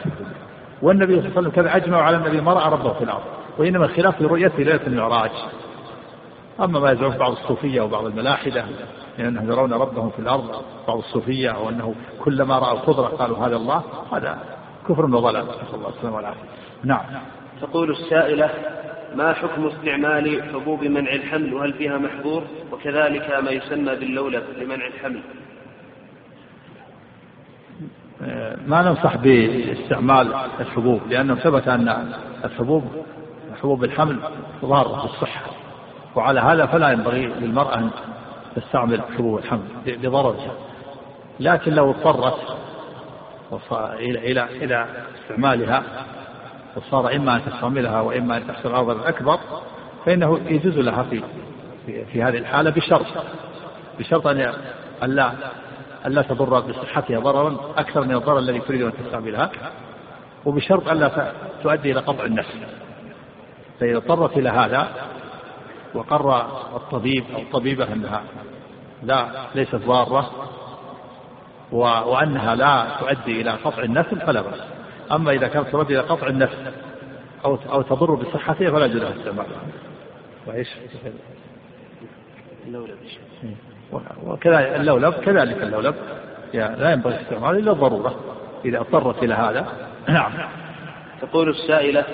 والنبي صلى الله عليه وسلم كذا أجمعوا على النبي ما رأى ربه في الأرض. وإنما الخلاف في رؤيته ليلة المعراج. أما ما يزعم بعض الصوفية وبعض الملاحدة. من أنهم يرون ربهم في الأرض بعض الصوفية أو أنه كلما رأوا قدرة قالوا هذا الله هذا كفر وضلال. نسأل الله السلامة والعافية. نعم. تقول السائلة ما حكم استعمال حبوب منع الحمل؟ وهل فيها محظور؟ وكذلك ما يسمى باللولب لمنع الحمل؟ ما ننصح باستعمال الحبوب لأنه ثبت أن الحبوب حبوب الحمل ضارة بالصحة وعلى هذا فلا ينبغي للمرأة أن تستعمل حبوب الحمل لضررها لكن لو اضطرت إلى إلى إلى استعمالها وصار إما أن تستعملها وإما أن تحصل عرضا أكبر فإنه يجوز لها في في, في هذه الحالة بشرط. بشرط أن ألا ألا تضر بصحتها ضررا أكثر من الضرر الذي تريد أن تستعملها وبشرط ألا تؤدي إلى قطع النفس. فإذا اضطرت إلى هذا وقر الطبيب أو الطبيبة أنها لا ليست ضارة وأنها لا تؤدي إلى قطع النسل فلا بأس. أما إذا كانت تؤدي إلى قطع النسل أو أو تضر بصحتها فلا لها استعمالها وإيش؟ اللولب وكذلك اللولب كذلك اللولب. لا ينبغي استعماله إلا الضرورة. إذا اضطرت إلى هذا نعم. تقول السائلة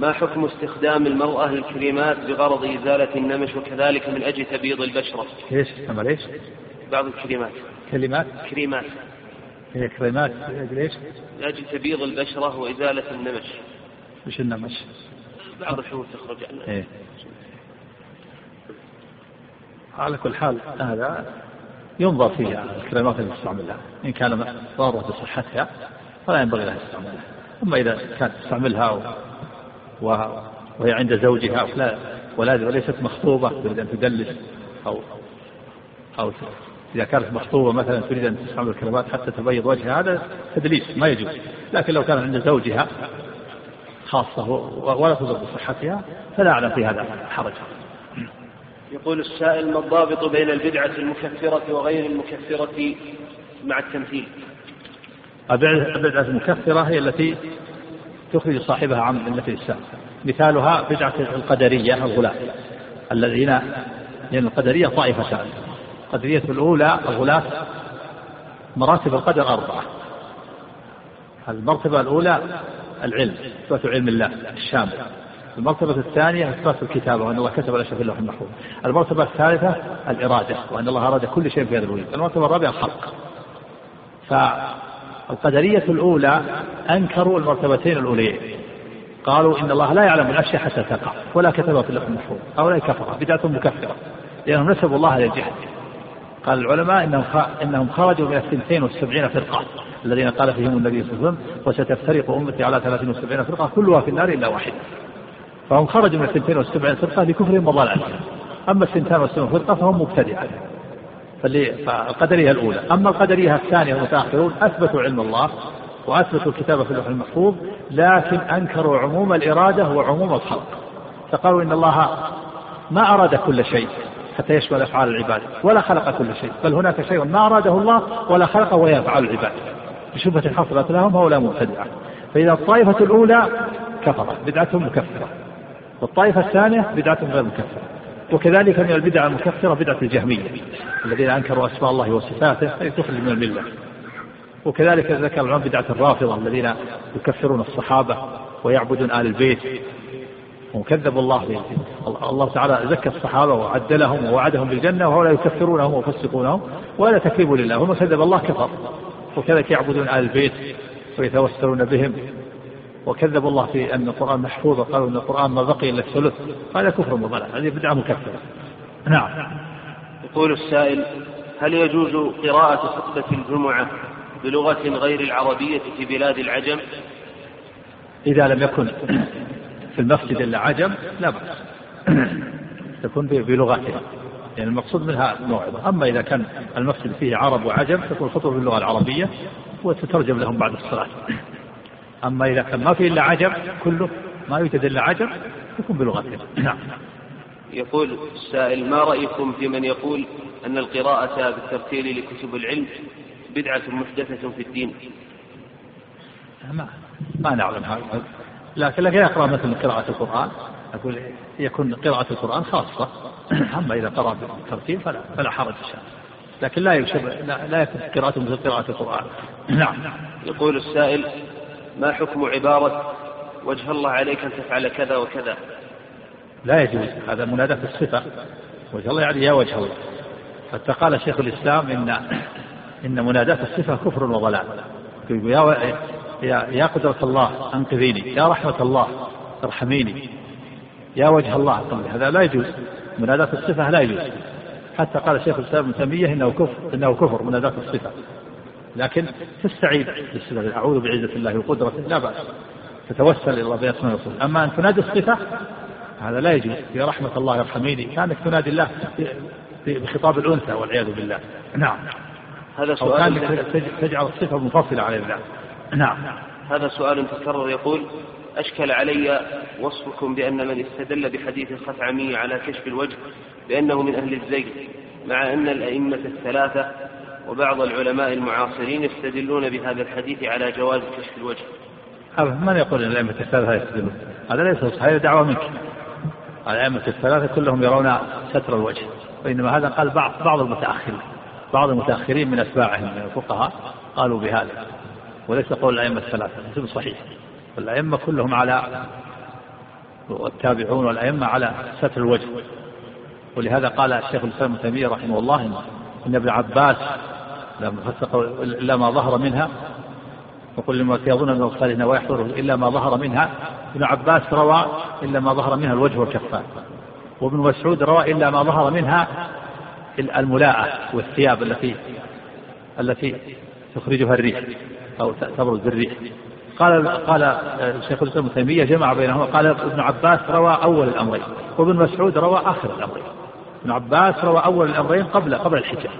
ما حكم استخدام المرأة الكريمات بغرض إزالة النمش وكذلك من أجل تبييض البشرة؟ إيش؟ عمل إيش؟ بعض الكريمات كلمات؟ كريمات هي كريمات لأجل إيش؟ لأجل تبييض البشرة وإزالة النمش وش النمش؟ بعض الحبوب تخرج عنها إيه؟ على كل حال هذا ينظر فيها الكلمات اللي تستعملها إن كان ضارة بصحتها فلا ينبغي لها استعمالها أما إذا كانت تستعملها. وهي عند زوجها ولا وليست مخطوبة تريد أن تدلس أو أو إذا كانت مخطوبة مثلا تريد أن تستعمل الكلمات حتى تبيض وجهها هذا تدليس ما يجوز. لكن لو كان عند زوجها خاصة ولا تضر بصحتها فلا أعلم في هذا حرج. يقول السائل ما الضابط بين البدعة المكفرة وغير المكفرة مع التمثيل؟ البدعة المكفرة هي التي تخرج صاحبها عن ملة الإسلام. مثالها بدعة القدرية الغلاة الذين لأن القدرية طائفتان. القدرية الأولى الغلاة مراتب القدر أربعة. المرتبة الأولى العلم إثبات علم الله الشامل. المرتبة الثانية إثبات الكتابة وأن الله كتب الأشياء في اللوح المحفوظ. المرتبة الثالثة الإرادة وأن الله أراد كل شيء في هذا الوجود المرتبة الرابعة الخلق فالقدرية الأولى أنكروا المرتبتين الأوليين. قالوا إن الله لا يعلم الأشياء حتى تقع ولا كتبها في اللوح المحفوظ هؤلاء كفرة بدعة مكفرة لأنهم نسبوا الله إلى الجهل. قال العلماء إنهم إنهم خرجوا من الثنتين والسبعين فرقة الذين قال فيهم النبي صلى الله عليه وسلم وستفترق أمتي على ثلاثين وسبعين فرقة كلها في النار إلا واحدة. فهم خرجوا من الثنتين والسبعين فرقة لكفرهم وضلالهم أما الثنتان والسبعين فرقة فهم مبتدعة فالقدرية الأولى. أما القدرية الثانية المتأخرون أثبتوا علم الله وأثبتوا الكتابة في اللوح المحفوظ لكن أنكروا عموم الإرادة وعموم الخلق. فقالوا إن الله ما أراد كل شيء حتى يشمل أفعال العباد ولا خلق كل شيء بل هناك شيء ما أراده الله ولا خلقه وهي أفعال العباد. بشبهة حصلت لهم هؤلاء مبتدعة. فإذا الطائفة الأولى كفرت بدعتهم مكفرة. والطائفة الثانية بدعة غير مكفرة. وكذلك من البدع المكفرة بدعة الجهمية الذين أنكروا أسماء الله وصفاته أي تخرج من الملة. وكذلك ذكر العلماء بدعة الرافضة الذين يكفرون الصحابة ويعبدون آل البيت. وكذبوا الله الله تعالى زكى الصحابة وعدلهم ووعدهم بالجنة وهؤلاء يكفرونهم ويفسقونهم ولا تكذيب لله. ومن كذب الله كفر. وكذلك يعبدون آل البيت ويتوسلون بهم. وكذبوا الله في أن القرآن محفوظ وقالوا أن القرآن ما بقي إلا الثلث. هذا كفر وضلال هذه بدعة مكفرة. نعم. يقول السائل هل يجوز قراءة خطبة الجمعة بلغة غير العربية في بلاد العجم؟ إذا لم يكن في المسجد إلا عجم لا بأس. تكون بلغتها. يعني المقصود منها موعظة. أما إذا كان المسجد فيه عرب وعجم تكون الخطبة باللغة العربية وتترجم لهم بعد الصلاة. أما إذا كان ما فيه إلا عجم كله ما يوجد إلا عجم يكون بلغتهم نعم. يقول السائل ما رأيكم في من يقول أن القراءة بالترتيل لكتب العلم بدعة محدثة في الدين؟ ما ما نعلم هذا. لكن لكن يقرأ مثل قراءة القرآن. أقول يكون قراءة القرآن خاصة. أما إذا قرأ بالترتيل فلا فلا حرج إن شاء الله. لكن لا يشبه لا, لا يكون قراءته مثل قراءة القرآن. نعم. يقول السائل ما حكم عبارة وجه الله عليك أن تفعل كذا وكذا؟ لا يجوز. هذا مناداة الصفة. وجه الله يعني يا وجه الله. حتى قال شيخ الإسلام إن إن مناداة الصفة كفر وضلال. يا يا يا قدرة الله أنقذيني. يا رحمة الله أرحميني. يا وجه الله. هذا لا يجوز. مناداة الصفة لا يجوز. حتى قال شيخ الإسلام ابن تيمية إنه كفر إنه كفر مناداة الصفة. لكن تستعيد بالصفة أعوذ بعزة الله وقدرته لا بأس. تتوسل إلى الله بأسماء الصفة أما أن تنادي الصفة هذا لا يجوز. يا رحمة الله ارحميني كانك تنادي الله بخطاب الأنثى والعياذ بالله. نعم. هذا سؤال أو كانك تجعل الصفة منفصلة عن الله. نعم. هذا سؤال تكرر يقول أشكل علي وصفكم بأن من استدل بحديث الخثعمي على كشف الوجه بأنه من أهل الزيغ مع أن الأئمة الثلاثة وبعض العلماء المعاصرين يستدلون بهذا الحديث على جواز كشف الوجه من يقول إن الأئمة الثلاثة يستدلون؟ هذا ليس صحيح دعوة منك. الأئمة الثلاثة كلهم يرون ستر الوجه وإنما هذا قال بعض بعض المتأخرين بعض المتأخرين من أتباعهم من الفقهاء قالوا بهذا وليس قول الأئمة الثلاثة ليس صحيح الأئمة كلهم على والتابعون والأئمة على ستر الوجه ولهذا قال الشيخ الإسلام ابن تيمية رحمه الله أن ابن عباس لما فسق إلا ما ظهر منها وقل لما يظن من الصالحين ويحضره إلا ما ظهر منها. ابن عباس روى إلا ما ظهر منها الوجه والكفان. وابن مسعود روى إلا ما ظهر منها الملاءة والثياب التي التي تخرجها الريح أو تبرز بالريح قال قال الشيخ الإسلام ابن تيمية جمع بينهما قال ابن عباس روى أول الأمرين وابن مسعود روى آخر الأمرين. ابن عباس روى أول الأمرين قبل قبل الحجاب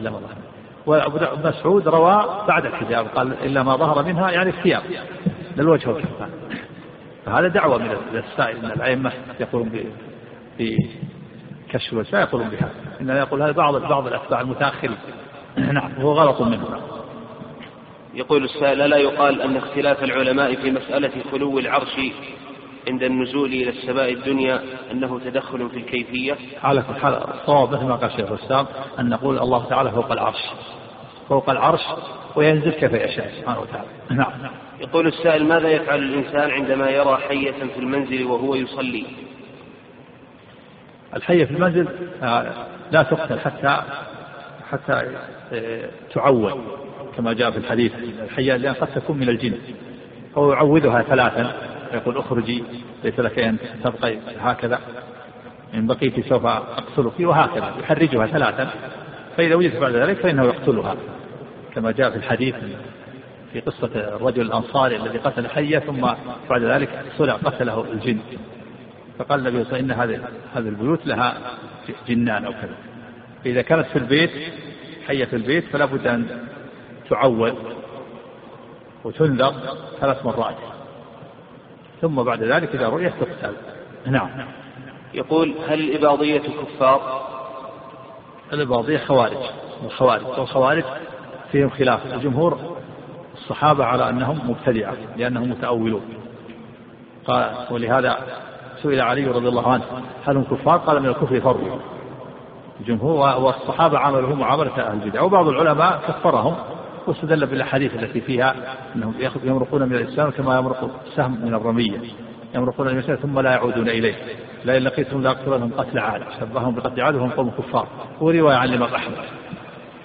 إلا ما ظهر. وابن مسعود روى بعد الحجاب قال إلا ما ظهر منها يعني الثياب. للوجه والكفان. فهذا دعوة من السائل من الأئمة يقولون بكشف الوجه. لا يقولون بهذا. إنما يقول هذا بعض بعض الأتباع المتأخرين. نعم وهو غلط منهم يقول السائل لا يقال أن اختلاف العلماء في مسألة خلو العرش عند النزول إلى السماء الدنيا أنه تدخل في الكيفية. على كل حال الصواب مثل ما قال شيخ الإسلام أن نقول الله تعالى فوق العرش. فوق العرش وينزل كيف يشاء سبحانه وتعالى. نعم. يقول السائل ماذا يفعل الإنسان عندما يرى حية في المنزل وهو يصلي؟ الحية في المنزل آه، لا تقتل حتى حتى آه، تعود كما جاء في الحديث. الحية لأن قد تكون من الجن فهو يعوذها ثلاثا. يقول اخرجي ليس لك أن تبقي هكذا. إن بقيت سوف أقتلك. وهكذا يحرجها ثلاثا. فإذا وجدت بعد ذلك فإنه يقتلها. كما جاء في الحديث في قصة الرجل الأنصاري الذي قتل حية ثم بعد ذلك صلع قتله الجن. فقال النبي صلى الله عليه وسلم إن هذه البيوت لها جنان أو كذا. فإذا كانت في البيت حية في البيت فلا بد أن تعول وتنذر ثلاث مرات. ثم بعد ذلك إذا رؤيت تقتل. نعم. يقول هل الإباضية كفار؟ الإباضية خوارج. الخوارج والخوارج فيهم خلاف. الجمهور الصحابة على أنهم مبتدعة لأنهم متأولون. قال ولهذا سئل علي رضي الله عنه هل هم كفار؟ قال من الكفر فروا الجمهور والصحابة عملوا معاملة أهل البدع وبعض العلماء كفرهم. واستدل بالأحاديث التي فيها أنهم يمرقون من الإسلام كما يمرق السهم من الرمية يمرقون من الإسلام ثم لا يعودون إليه لئن لقيتهم لاقتلنهم قتل عاد شبههم بقتل عاد وهم قوم كفار وروايه عن الإمام أحمد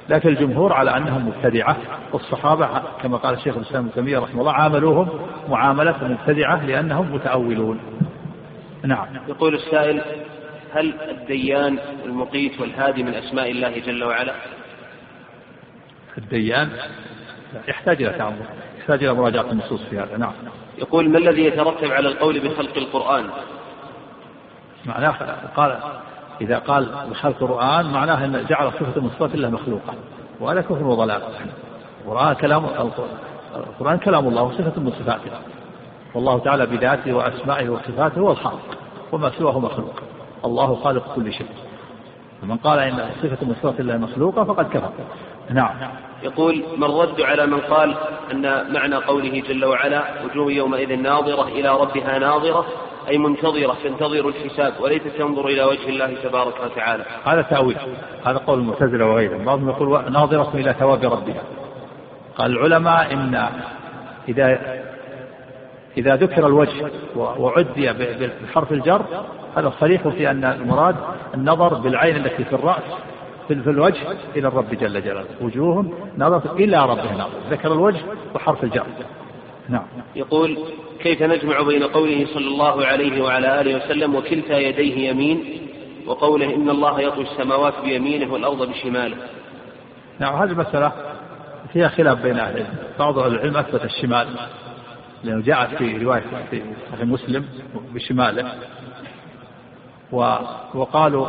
لكن الجمهور على أنهم مبتدعة والصحابة كما قال الشيخ الإسلام ابن تيمية رحمه الله عاملوهم معاملة مبتدعة لأنهم متأولون. نعم. يقول السائل هل الديان المقيت والهادي من أسماء الله جل وعلا؟ الديان يحتاج إلى تعمق يحتاج إلى مراجعة النصوص في هذا نعم. يقول ما الذي يترتب على القول بخلق القرآن؟ معناه قال إذا قال بخلق القرآن معناه أن جعل صفة من صفات الله مخلوقة وهذا كفر وضلال. القرآن كلام القرآن كلام الله وصفة من صفاته. والله تعالى بذاته وأسمائه وصفاته هو الخالق وما سواه مخلوق. الله خالق كل شيء. فمن قال إن صفة من صفات الله مخلوقة فقد كفر. نعم. يقول ما الرد على من قال أن معنى قوله جل وعلا وجوه يومئذ ناظرة إلى ربها ناظرة أي منتظرة تنتظر الحساب وليست تنظر إلى وجه الله تبارك وتعالى. هذا تأويل. هذا قول المعتزلة وغيرهم. بعضهم يقول ناظرة إلى ثواب ربها. قال العلماء إن إذا إذا ذكر الوجه وعدي بحرف الجر هذا صريح في أن المراد النظر بالعين التي في الرأس. في الوجه إلى الرب جل جلاله. وجوه نظرت إلى ربها ناظر. ذكر الوجه وحرف الجر. نعم. يقول كيف نجمع بين قوله صلى الله عليه وعلى آله وسلم وكلتا يديه يمين وقوله إن الله يطوي السماوات بيمينه والأرض بشماله؟ نعم هذه المسألة فيها خلاف بين أهل العلم. بعض أهل العلم أثبت الشمال لأنه جاءت في رواية في صحيح مسلم بشماله. وقالوا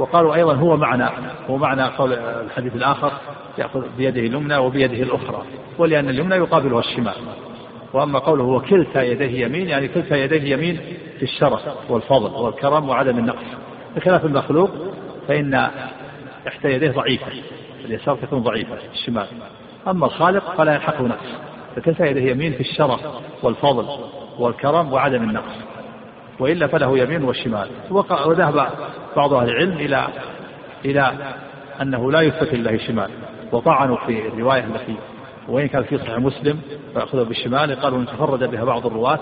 وقالوا أيضا هو معنى هو معنى قول الحديث الآخر يأخذ بيده اليمنى وبيده الأخرى ولأن اليمنى يقابلها الشمال. وأما قوله هو كلتا يديه يمين يعني كلتا يديه يمين في الشرف والفضل والكرم وعدم النقص. بخلاف المخلوق فإن إحدى يديه ضعيفة اليسار تكون ضعيفة الشمال. أما الخالق فلا يلحقه نقص فكلتا يديه يمين في الشرف والفضل والكرم وعدم النقص. وإلا فله يمين والشمال. وذهب بعض أهل العلم إلى إلى أنه لا يثبت لله شمال وطعنوا في الرواية التي وإن كان في صحيح مسلم فأخذوا بالشمال قالوا إن تفرد بها بعض الرواة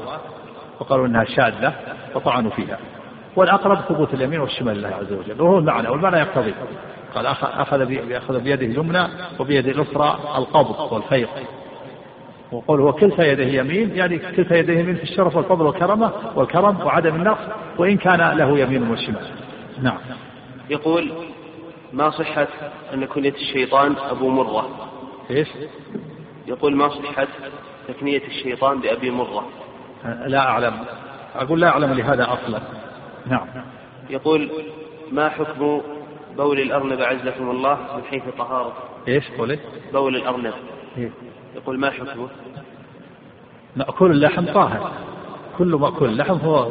وقالوا إنها شاذة فطعنوا فيها. والأقرب ثبوت اليمين والشمال لله عز وجل. وهو المعنى والمعنى يقتضي. قال أخذ أخذ بيده اليمنى وبيده الأخرى القبض والفيض وقول هو كلتا يديه يمين يعني كلتا يديه يمين في الشرف والفضل والكرمة والكرم وعدم النقص وإن كان له يمين وشمال نعم. يقول ما صحة أن كنية الشيطان أبو مرة؟ إيش؟ يقول ما صحة تكنية الشيطان بأبي مرة؟ لا أعلم. أقول لا أعلم لهذا أصلا. نعم. يقول ما حكم بول الأرنب أعزكم الله من حيث طهارة إيش قولي؟ بول الأرنب. إيه؟ يقول ما حكمه؟ مأكول اللحم طاهر. كل مأكول اللحم هو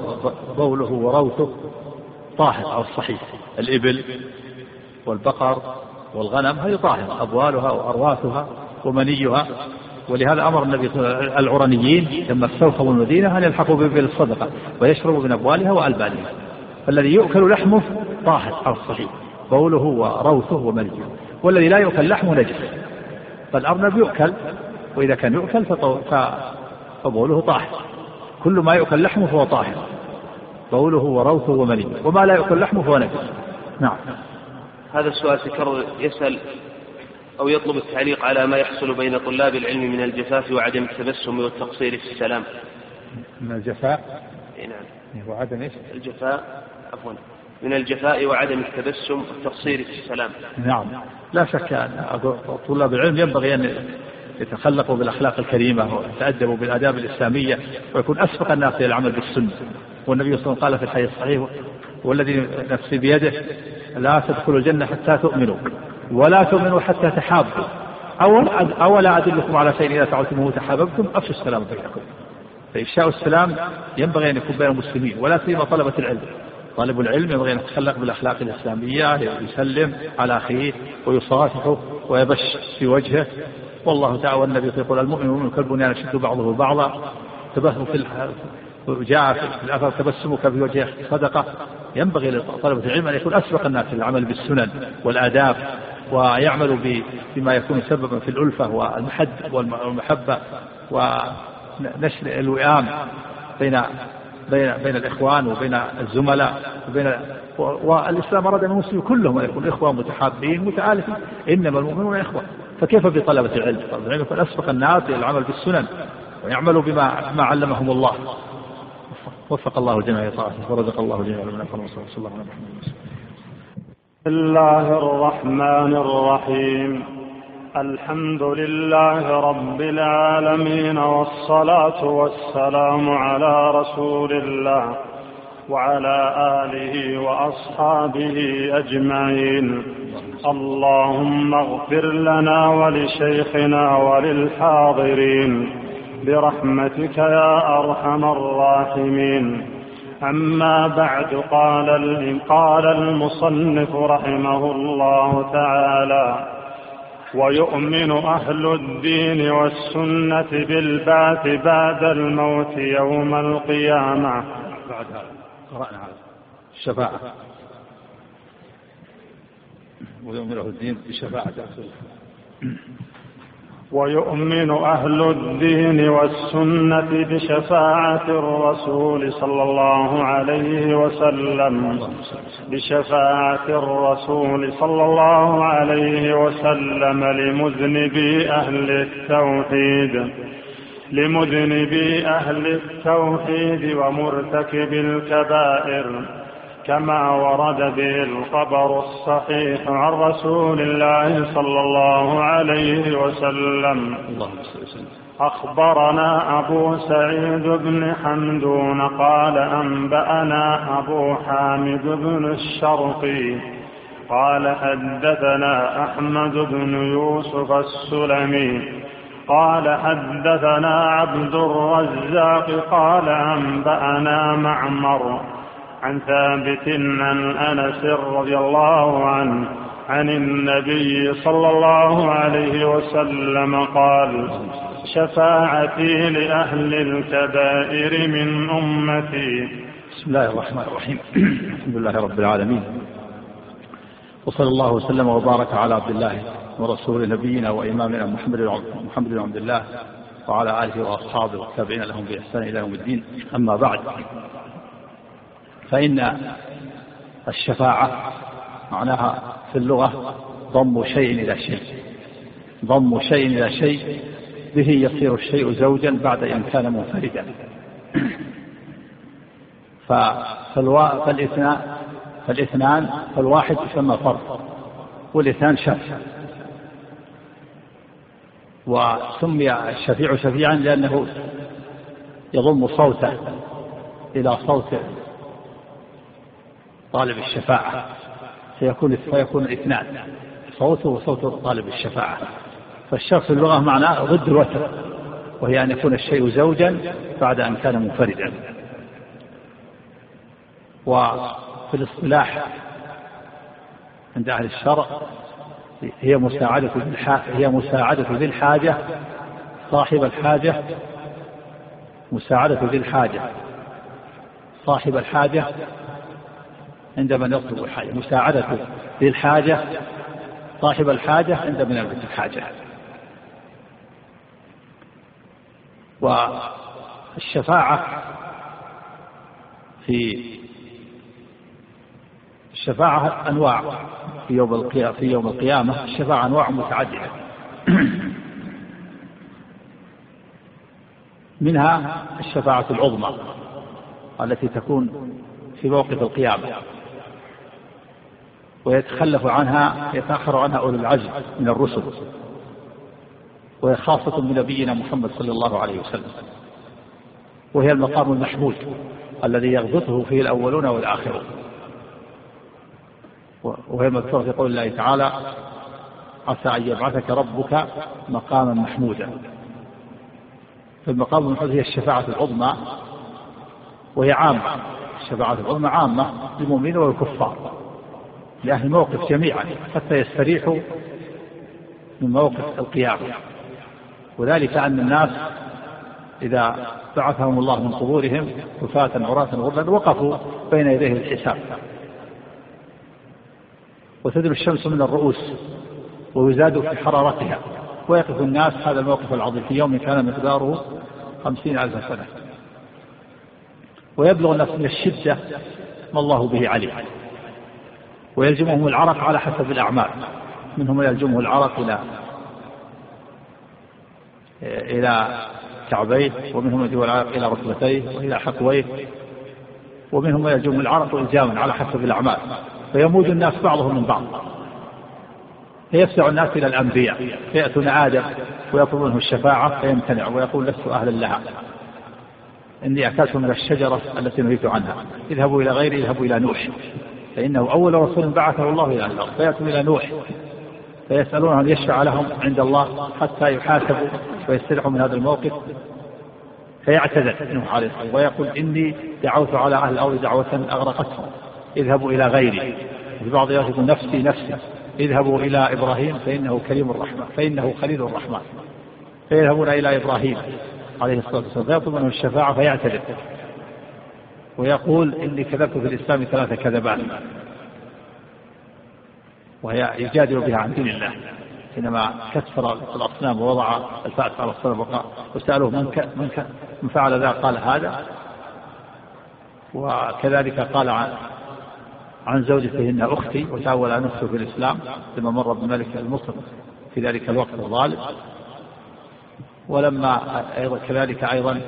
بوله وروثه طاهر على الصحيح. الإبل والبقر والغنم هذه طاهرة. أبوالها وأرواثها ومنيها. ولهذا أمر النبي العرنيين لما استوخوا المدينة أن يلحقوا بالصدقة ويشربوا من أبوالها وألبانها. فالذي يؤكل لحمه طاهر على الصحيح. بوله وروثه ومنيه والذي لا يؤكل لحمه نجس. فالأرنب يؤكل وإذا كان يؤكل فبوله طاهر. كل ما يؤكل لحمه فهو طاهر. بوله وروثه ومنيه وما لا يؤكل لحمه فهو نجس نعم. هذا السؤال تكرر يسأل أو يطلب التعليق على ما يحصل بين طلاب العلم من الجفاف وعدم التبسم والتقصير في السلام. من الجفاء؟ نعم. وعدم إيش؟ الجفاء عفوا. من الجفاء وعدم التبسم والتقصير في السلام. نعم. لا شك أن طلاب العلم ينبغي أن يتخلقوا بالأخلاق الكريمة ويتأدبوا بالآداب الإسلامية ويكون أسبق الناس إلى العمل بالسنة. والنبي صلى الله عليه وسلم قال في الحديث الصحيح والذي نفسي بيده لا تدخلوا الجنة حتى تؤمنوا ولا تؤمنوا حتى تحابوا. أولا أدلكم على شيء إذا فعلتموه تحاببتم أفشوا السلام بينكم. فإفشاء السلام ينبغي أن يكون بين المسلمين ولا سيما طلبة العلم. طالب العلم ينبغي أن يتخلق بالأخلاق الإسلامية يسلم على أخيه ويصافحه ويبش في وجهه. والله تعالى والنبي يقول المؤمن كالبنيان يشد بعضه بعضا. تبسم في جاء في الأثر تبسمك في وجه صدقة. ينبغي لطلبة العلم أن يكون أسبق الناس للعمل بالسنن والآداب ويعمل بما يكون سببا في الألفة والمحد والمحبة ونشر الوئام بين بين بين الإخوان وبين الزملاء وبين والإسلام أراد من المسلمين كلهم أن يكونوا إخوة متحابين متآلفين. إنما المؤمنون إخوة. فكيف بطلبة العلم؟ طلبة العلم يكون أسبق الناس إلى العمل بالسنن ويعملوا بما ما علمهم الله. وفق الله جميع طاعته ورزق الله جميع من صلى الله عليه وسلم. بسم الله الرحمن الرحيم. الحمد لله رب العالمين والصلاة والسلام على رسول الله وعلى آله وأصحابه أجمعين. اللهم اغفر لنا ولشيخنا وللحاضرين برحمتك يا أرحم الراحمين. أما بعد قال قال المصنف رحمه الله تعالى ويؤمن أهل الدين والسنة بالبعث بعد الموت يوم القيامة. بعد هذا قرأنا هذا. الشفاعة ويؤمن أهل الدين بشفاعة ويؤمن أهل الدين والسنة بشفاعة الرسول صلى الله عليه وسلم. بشفاعة الرسول صلى الله عليه وسلم لمذنبي أهل التوحيد. لمذنبي أهل التوحيد ومرتكب الكبائر. كما ورد به الخبر الصحيح عن رسول الله صلى الله عليه وسلم. أخبرنا أبو سعيد بن حمدون قال أنبأنا أبو حامد بن الشرقي قال حدثنا أحمد بن يوسف السلمي قال حدثنا عبد الرزاق قال أنبأنا معمر عن ثابت عن أنس رضي الله عنه عن النبي صلى الله عليه وسلم قال شفاعتي لأهل الكبائر من أمتي. بسم الله الرحمن الرحيم. الحمد لله رب العالمين. وصلى الله وسلم وبارك على عبد الله ورسول نبينا وإمامنا محمد محمد بن عبد الله وعلى آله وأصحابه والتابعين لهم بإحسان إلى يوم الدين. أما بعد فإن الشفاعة معناها في اللغة ضم شيء إلى شيء. ضم شيء إلى شيء به يصير الشيء زوجا بعد إن كان منفردا. فالاثنان فالاثنان فالواحد يسمى فرد والاثنان شف وسمي الشفيع شفيعا لأنه يضم صوته إلى صوت طالب الشفاعة. فيكون فيكون الاثنان. صوته وصوت طالب الشفاعة. فالشرط في اللغة معناه ضد الوتر وهي أن يكون الشيء زوجا بعد أن كان منفردا. وفي الاصطلاح عند أهل الشرع هي مساعدة هي مساعدة ذي الحاجة صاحب الحاجة مساعدة ذي الحاجة. صاحب الحاجة عند من يطلب الحاجة مساعدة ذي الحاجة صاحب الحاجة عند من يلبس الحاجة. والشفاعة في الشفاعة أنواع في يوم القيامة في يوم القيامة الشفاعة أنواع متعددة. منها الشفاعة العظمى التي تكون في موقف القيامة. ويتخلف عنها يتأخر عنها أولو العزم من الرسل. وهي خاصة بنبينا محمد صلى الله عليه وسلم. وهي المقام المحمود الذي يغبطه فيه الأولون والآخرون. وهي مذكورة في قول الله تعالى عسى أن يبعثك ربك مقاما محمودا. فالمقام المحمود هي الشفاعة العظمى وهي عامة. الشفاعة العظمى عامة للمؤمنين والكفار. لأهل الموقف جميعا حتى يستريحوا من موقف القيامة. وذلك أن الناس إذا بعثهم الله من قبورهم كفاة عراة غرلا وقفوا بين يديه الحساب وتدنو الشمس من الرؤوس ويزاد في حرارتها. ويقف الناس هذا الموقف العظيم. في يوم كان مقداره خمسين ألف سنة. ويبلغ الناس من الشدة ما الله به عليم. ويلزمهم العرق على حسب الأعمال. منهم يلزمه العرق إلى إلى كعبيه ومنهم يلزمه العرق إلى ركبتيه وإلى حقويه ومنهم يلزمه العرق إلزاما على حسب الأعمال. فيموج الناس بعضهم من بعض. فيفزع الناس إلى الأنبياء. فيأتون آدم ويطلبونه الشفاعة فيمتنع ويقول لست أهلا لها. إني أكلت من الشجرة التي نهيت عنها. اذهبوا إلى غيري اذهبوا إلى نوح. فإنه أول رسول بعثه الله إلى الأرض فيأتون إلى نوح فيسألون أن يشفع لهم عند الله حتى يحاسبوا ويستريحوا من هذا الموقف. فيعتذر نوح عليه الصلاة ويقول إني دعوت على أهل الأرض دعوة أغرقتهم اذهبوا إلى غيري. في بعض يقول نفسي نفسي اذهبوا إلى إبراهيم فإنه كريم الرحمن فإنه خليل الرحمن. فيذهبون إلى إبراهيم عليه الصلاة والسلام فيطلب منه الشفاعة فيعتذر. ويقول إني كذبت في الإسلام ثلاث كذبات وهي يجادل بها عن دين الله حينما كسر الأصنام ووضع الفأس على الصنم وسألوه من. من. من فعل ذا قال هذا وكذلك قال عن عن زوجته إنها أختي وتأول عن نفسه في الإسلام لما مر بملك المصر في ذلك الوقت الظالم ولما أيضا كذلك أيضا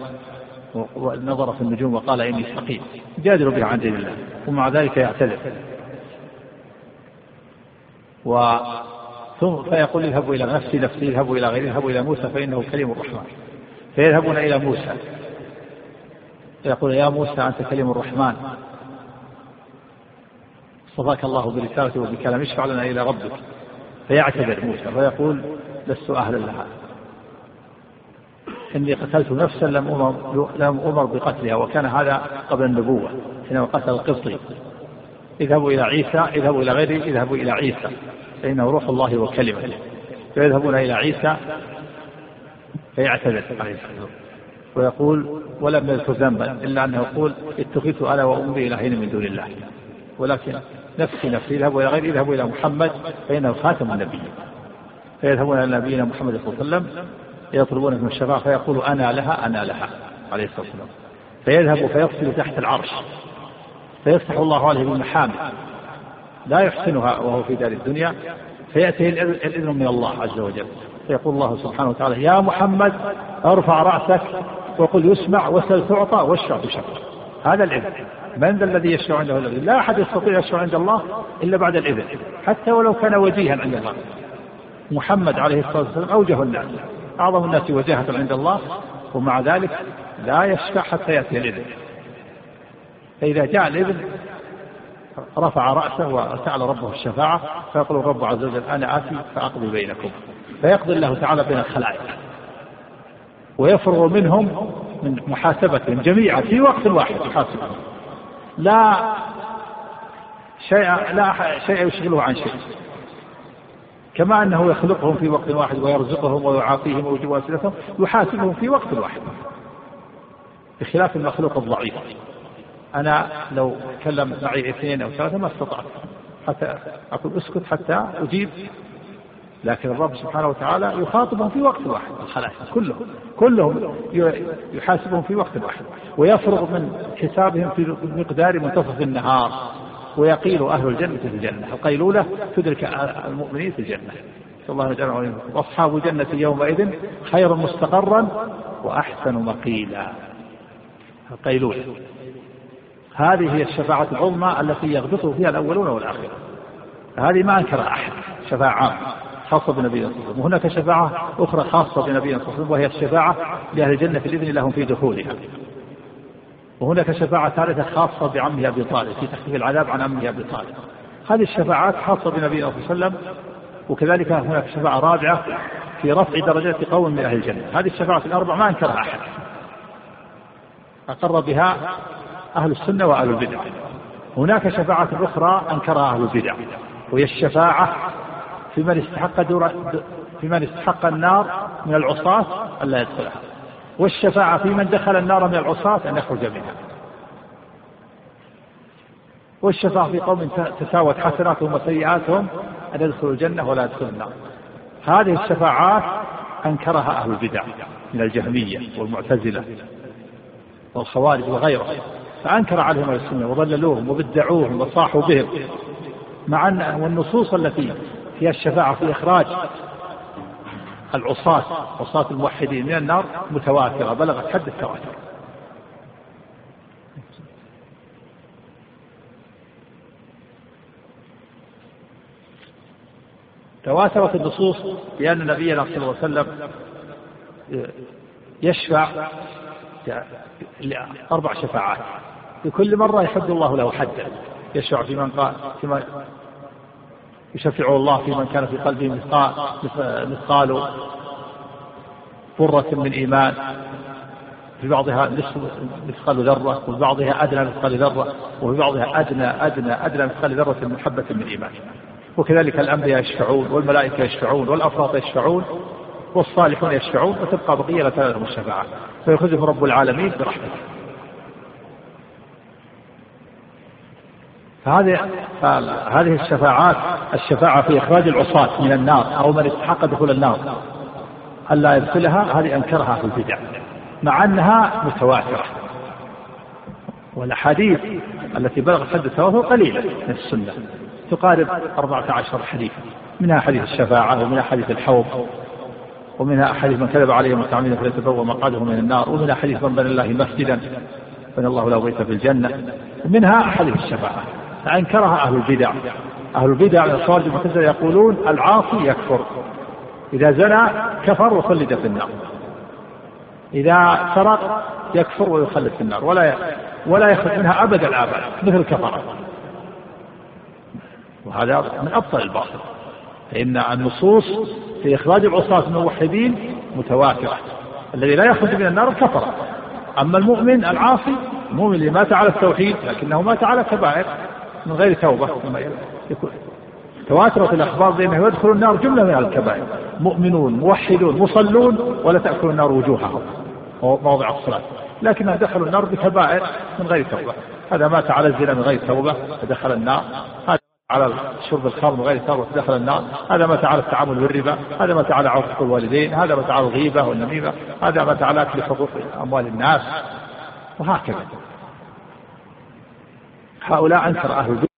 نظر في النجوم وقال إني سقيم جادل بها عن دين الله ومع ذلك يعتذر. و ثم فيقول اذهبوا إلى نفسي نفسي اذهبوا إلى غيري اذهبوا إلى موسى فإنه كليم الرحمن. فيذهبون إلى موسى. فيقول يا موسى أنت كليم الرحمن. اصطفاك الله برسالته وبكلام اشفع لنا إلى ربك. فيعتذر موسى فيقول لست أهلا لها. إني قتلت نفسا لم أمر, لم أمر بقتلها وكان هذا قبل النبوة حينما قتل القبطي اذهبوا إلى عيسى اذهبوا إلى غيره اذهبوا إلى عيسى. فإنه روح الله وكلمته. فيذهبون إلى عيسى فيعتذر. عليه السلام ويقول ولم يذكر ذنبا إلا أنه يقول اتخذت أنا وأمي إلهين من دون الله. ولكن نفسي نفسي. اذهبوا إلى غير اذهبوا إلى محمد فإنه خاتم النبيين. فيذهبون إلى نبينا محمد صلى الله عليه وسلم يطلبون من الشفاعة فيقول أنا لها أنا لها عليه الصلاة والسلام. فيذهب فيصل تحت العرش. فيفتح الله عليه بالمحامد لا يحسنها وهو في دار الدنيا. فيأتيه الإذن من الله عز وجل. فيقول الله سبحانه وتعالى يا محمد أرفع رأسك وقل يسمع وسل تعطى واشفع بشفع هذا الإذن. من ذا الذي يشفع عنده لا أحد يستطيع يشفع عند الله إلا بعد الإذن. حتى ولو كان وجيها عند الله. محمد عليه الصلاة والسلام أوجه الناس. أعظم الناس وجاهة عند الله ومع ذلك لا يشفع حتى يأتي الإذن فإذا جاء الإذن رفع رأسه وسأل ربه الشفاعة فيقول الرب عز وجل أنا آتي فأقضي بينكم. فيقضي الله تعالى بين الخلائق. ويفرغ منهم من محاسبتهم جميعا في وقت واحد يحاسبهم. لا شيء لا شيء يشغله عن شيء. كما أنه يخلقهم في وقت واحد ويرزقهم ويعافيهم ويجيب أسئلتهم يحاسبهم في وقت واحد. بخلاف المخلوق الضعيف. أنا لو تكلم معي اثنين أو ثلاثة ما استطعت. حتى أقول اسكت حتى أجيب. لكن الرب سبحانه وتعالى يخاطبهم في وقت واحد. الخلائق كلهم. كلهم يحاسبهم في وقت واحد. ويفرغ من حسابهم في مقدار منتصف النهار. ويقيل أهل الجنة في الجنة. القيلولة تدرك المؤمنين في الجنة. نسأل الله يجعلنا وأصحاب الجنة يومئذ خير مستقرا وأحسن مقيلا. القيلولة. هذه هي الشفاعة العظمى التي يغبط فيها الأولون والآخرون. هذه ما أنكرها أحد. شفاعة عامة خاصة بنبينا صلى الله عليه وسلم. وهناك شفاعة أخرى خاصة بنبينا صلى الله عليه وسلم وهي الشفاعة لأهل الجنة الإذن لهم في دخولها. وهناك شفاعة ثالثة خاصة بعمه أبي طالب في تخفيف العذاب عن عمه أبي طالب. هذه الشفاعات خاصة بنبينا صلى الله عليه وسلم وكذلك هناك شفاعة رابعة في رفع درجات قوم من أهل الجنة. هذه الشفاعة الأربع ما أنكرها أحد. أقر بها أهل السنة وأهل البدع. هناك شفاعة أخرى أنكرها أهل البدع وهي الشفاعة في من استحق دور في من استحق النار من العصاة ألا يدخلها. والشفاعة في من دخل النار من العصاة أن يخرج منها. والشفاعة في قوم تساوت حسناتهم وسيئاتهم أن يدخلوا الجنة ولا يدخلوا النار. هذه الشفاعات أنكرها أهل البدع من الجهمية والمعتزلة والخوارج وغيرهم فأنكر عليهم السنة وضللوهم وبدعوهم وصاحوا بهم مع أن والنصوص التي فيها الشفاعة في إخراج العصاة عصاة الموحدين من النار متواترة بلغت حد التواتر. تواترت النصوص بأن نبينا صلى الله عليه وسلم يشفع أربع شفاعات. في كل مرة يحد الله له حدا. يشفع في من قال فيما يشفع الله في من كان في قلبه مثقال مثقال فرة من إيمان. في بعضها مثقال ذرة وفي بعضها أدنى مثقال ذرة وفي بعضها أدنى أدنى أدنى مثقال ذرة من حبة من إيمان. وكذلك الأنبياء يشفعون والملائكة يشفعون والأفراط يشفعون والصالحون يشفعون وتبقى بقية لا تنالهم الشفاعة. فيأخذهم رب العالمين برحمته. فهذه هذه الشفاعات الشفاعة في إخراج العصاة من النار أو من استحق دخول النار. ألا يدخلها؟ هذه أنكرها في البدع. مع أنها متواترة. والأحاديث التي بلغت حد التواتر قليلة من السنة. تقارب 14 حديث. منها حديث الشفاعة ومنها حديث الحوض ومنها أحاديث من كذب عليه متعمدا فليتبوأ مقعده من النار ومنها حديث من بنى الله مسجدا بنى الله له بيتا في الجنة ومنها أحاديث الشفاعة. فأنكرها أهل البدع. أهل البدع من الخوارج المعتزلة يقولون العاصي يكفر. إذا زنى كفر وخلد في النار. إذا سرق يكفر ويخلد في النار. ولا ولا يخرج منها أبد الآباد مثل الكفرة وهذا من أبطل الباطل. فإن النصوص في إخراج العصاة من الموحدين متواترة. الذي لا يخرج من النار كفر. أما المؤمن العاصي المؤمن اللي مات على التوحيد لكنه مات على كبائر من غير توبة. تواترت الأخبار بأنه يدخل النار جملة من الكبائر. مؤمنون موحدون مصلون ولا تأكل النار وجوههم. موضع الصلاة. لكنهم دخلوا النار بكبائر من غير توبة. هذا مات على الزنا من غير توبة فدخل النار. هذا على شرب الخمر من غير توبة فدخل النار. هذا مات على التعامل بالربا. هذا مات على عقوق الوالدين. هذا مات على الغيبة والنميمة. هذا مات على أكل حقوق أموال الناس. وهكذا. هؤلاء أنكر أهل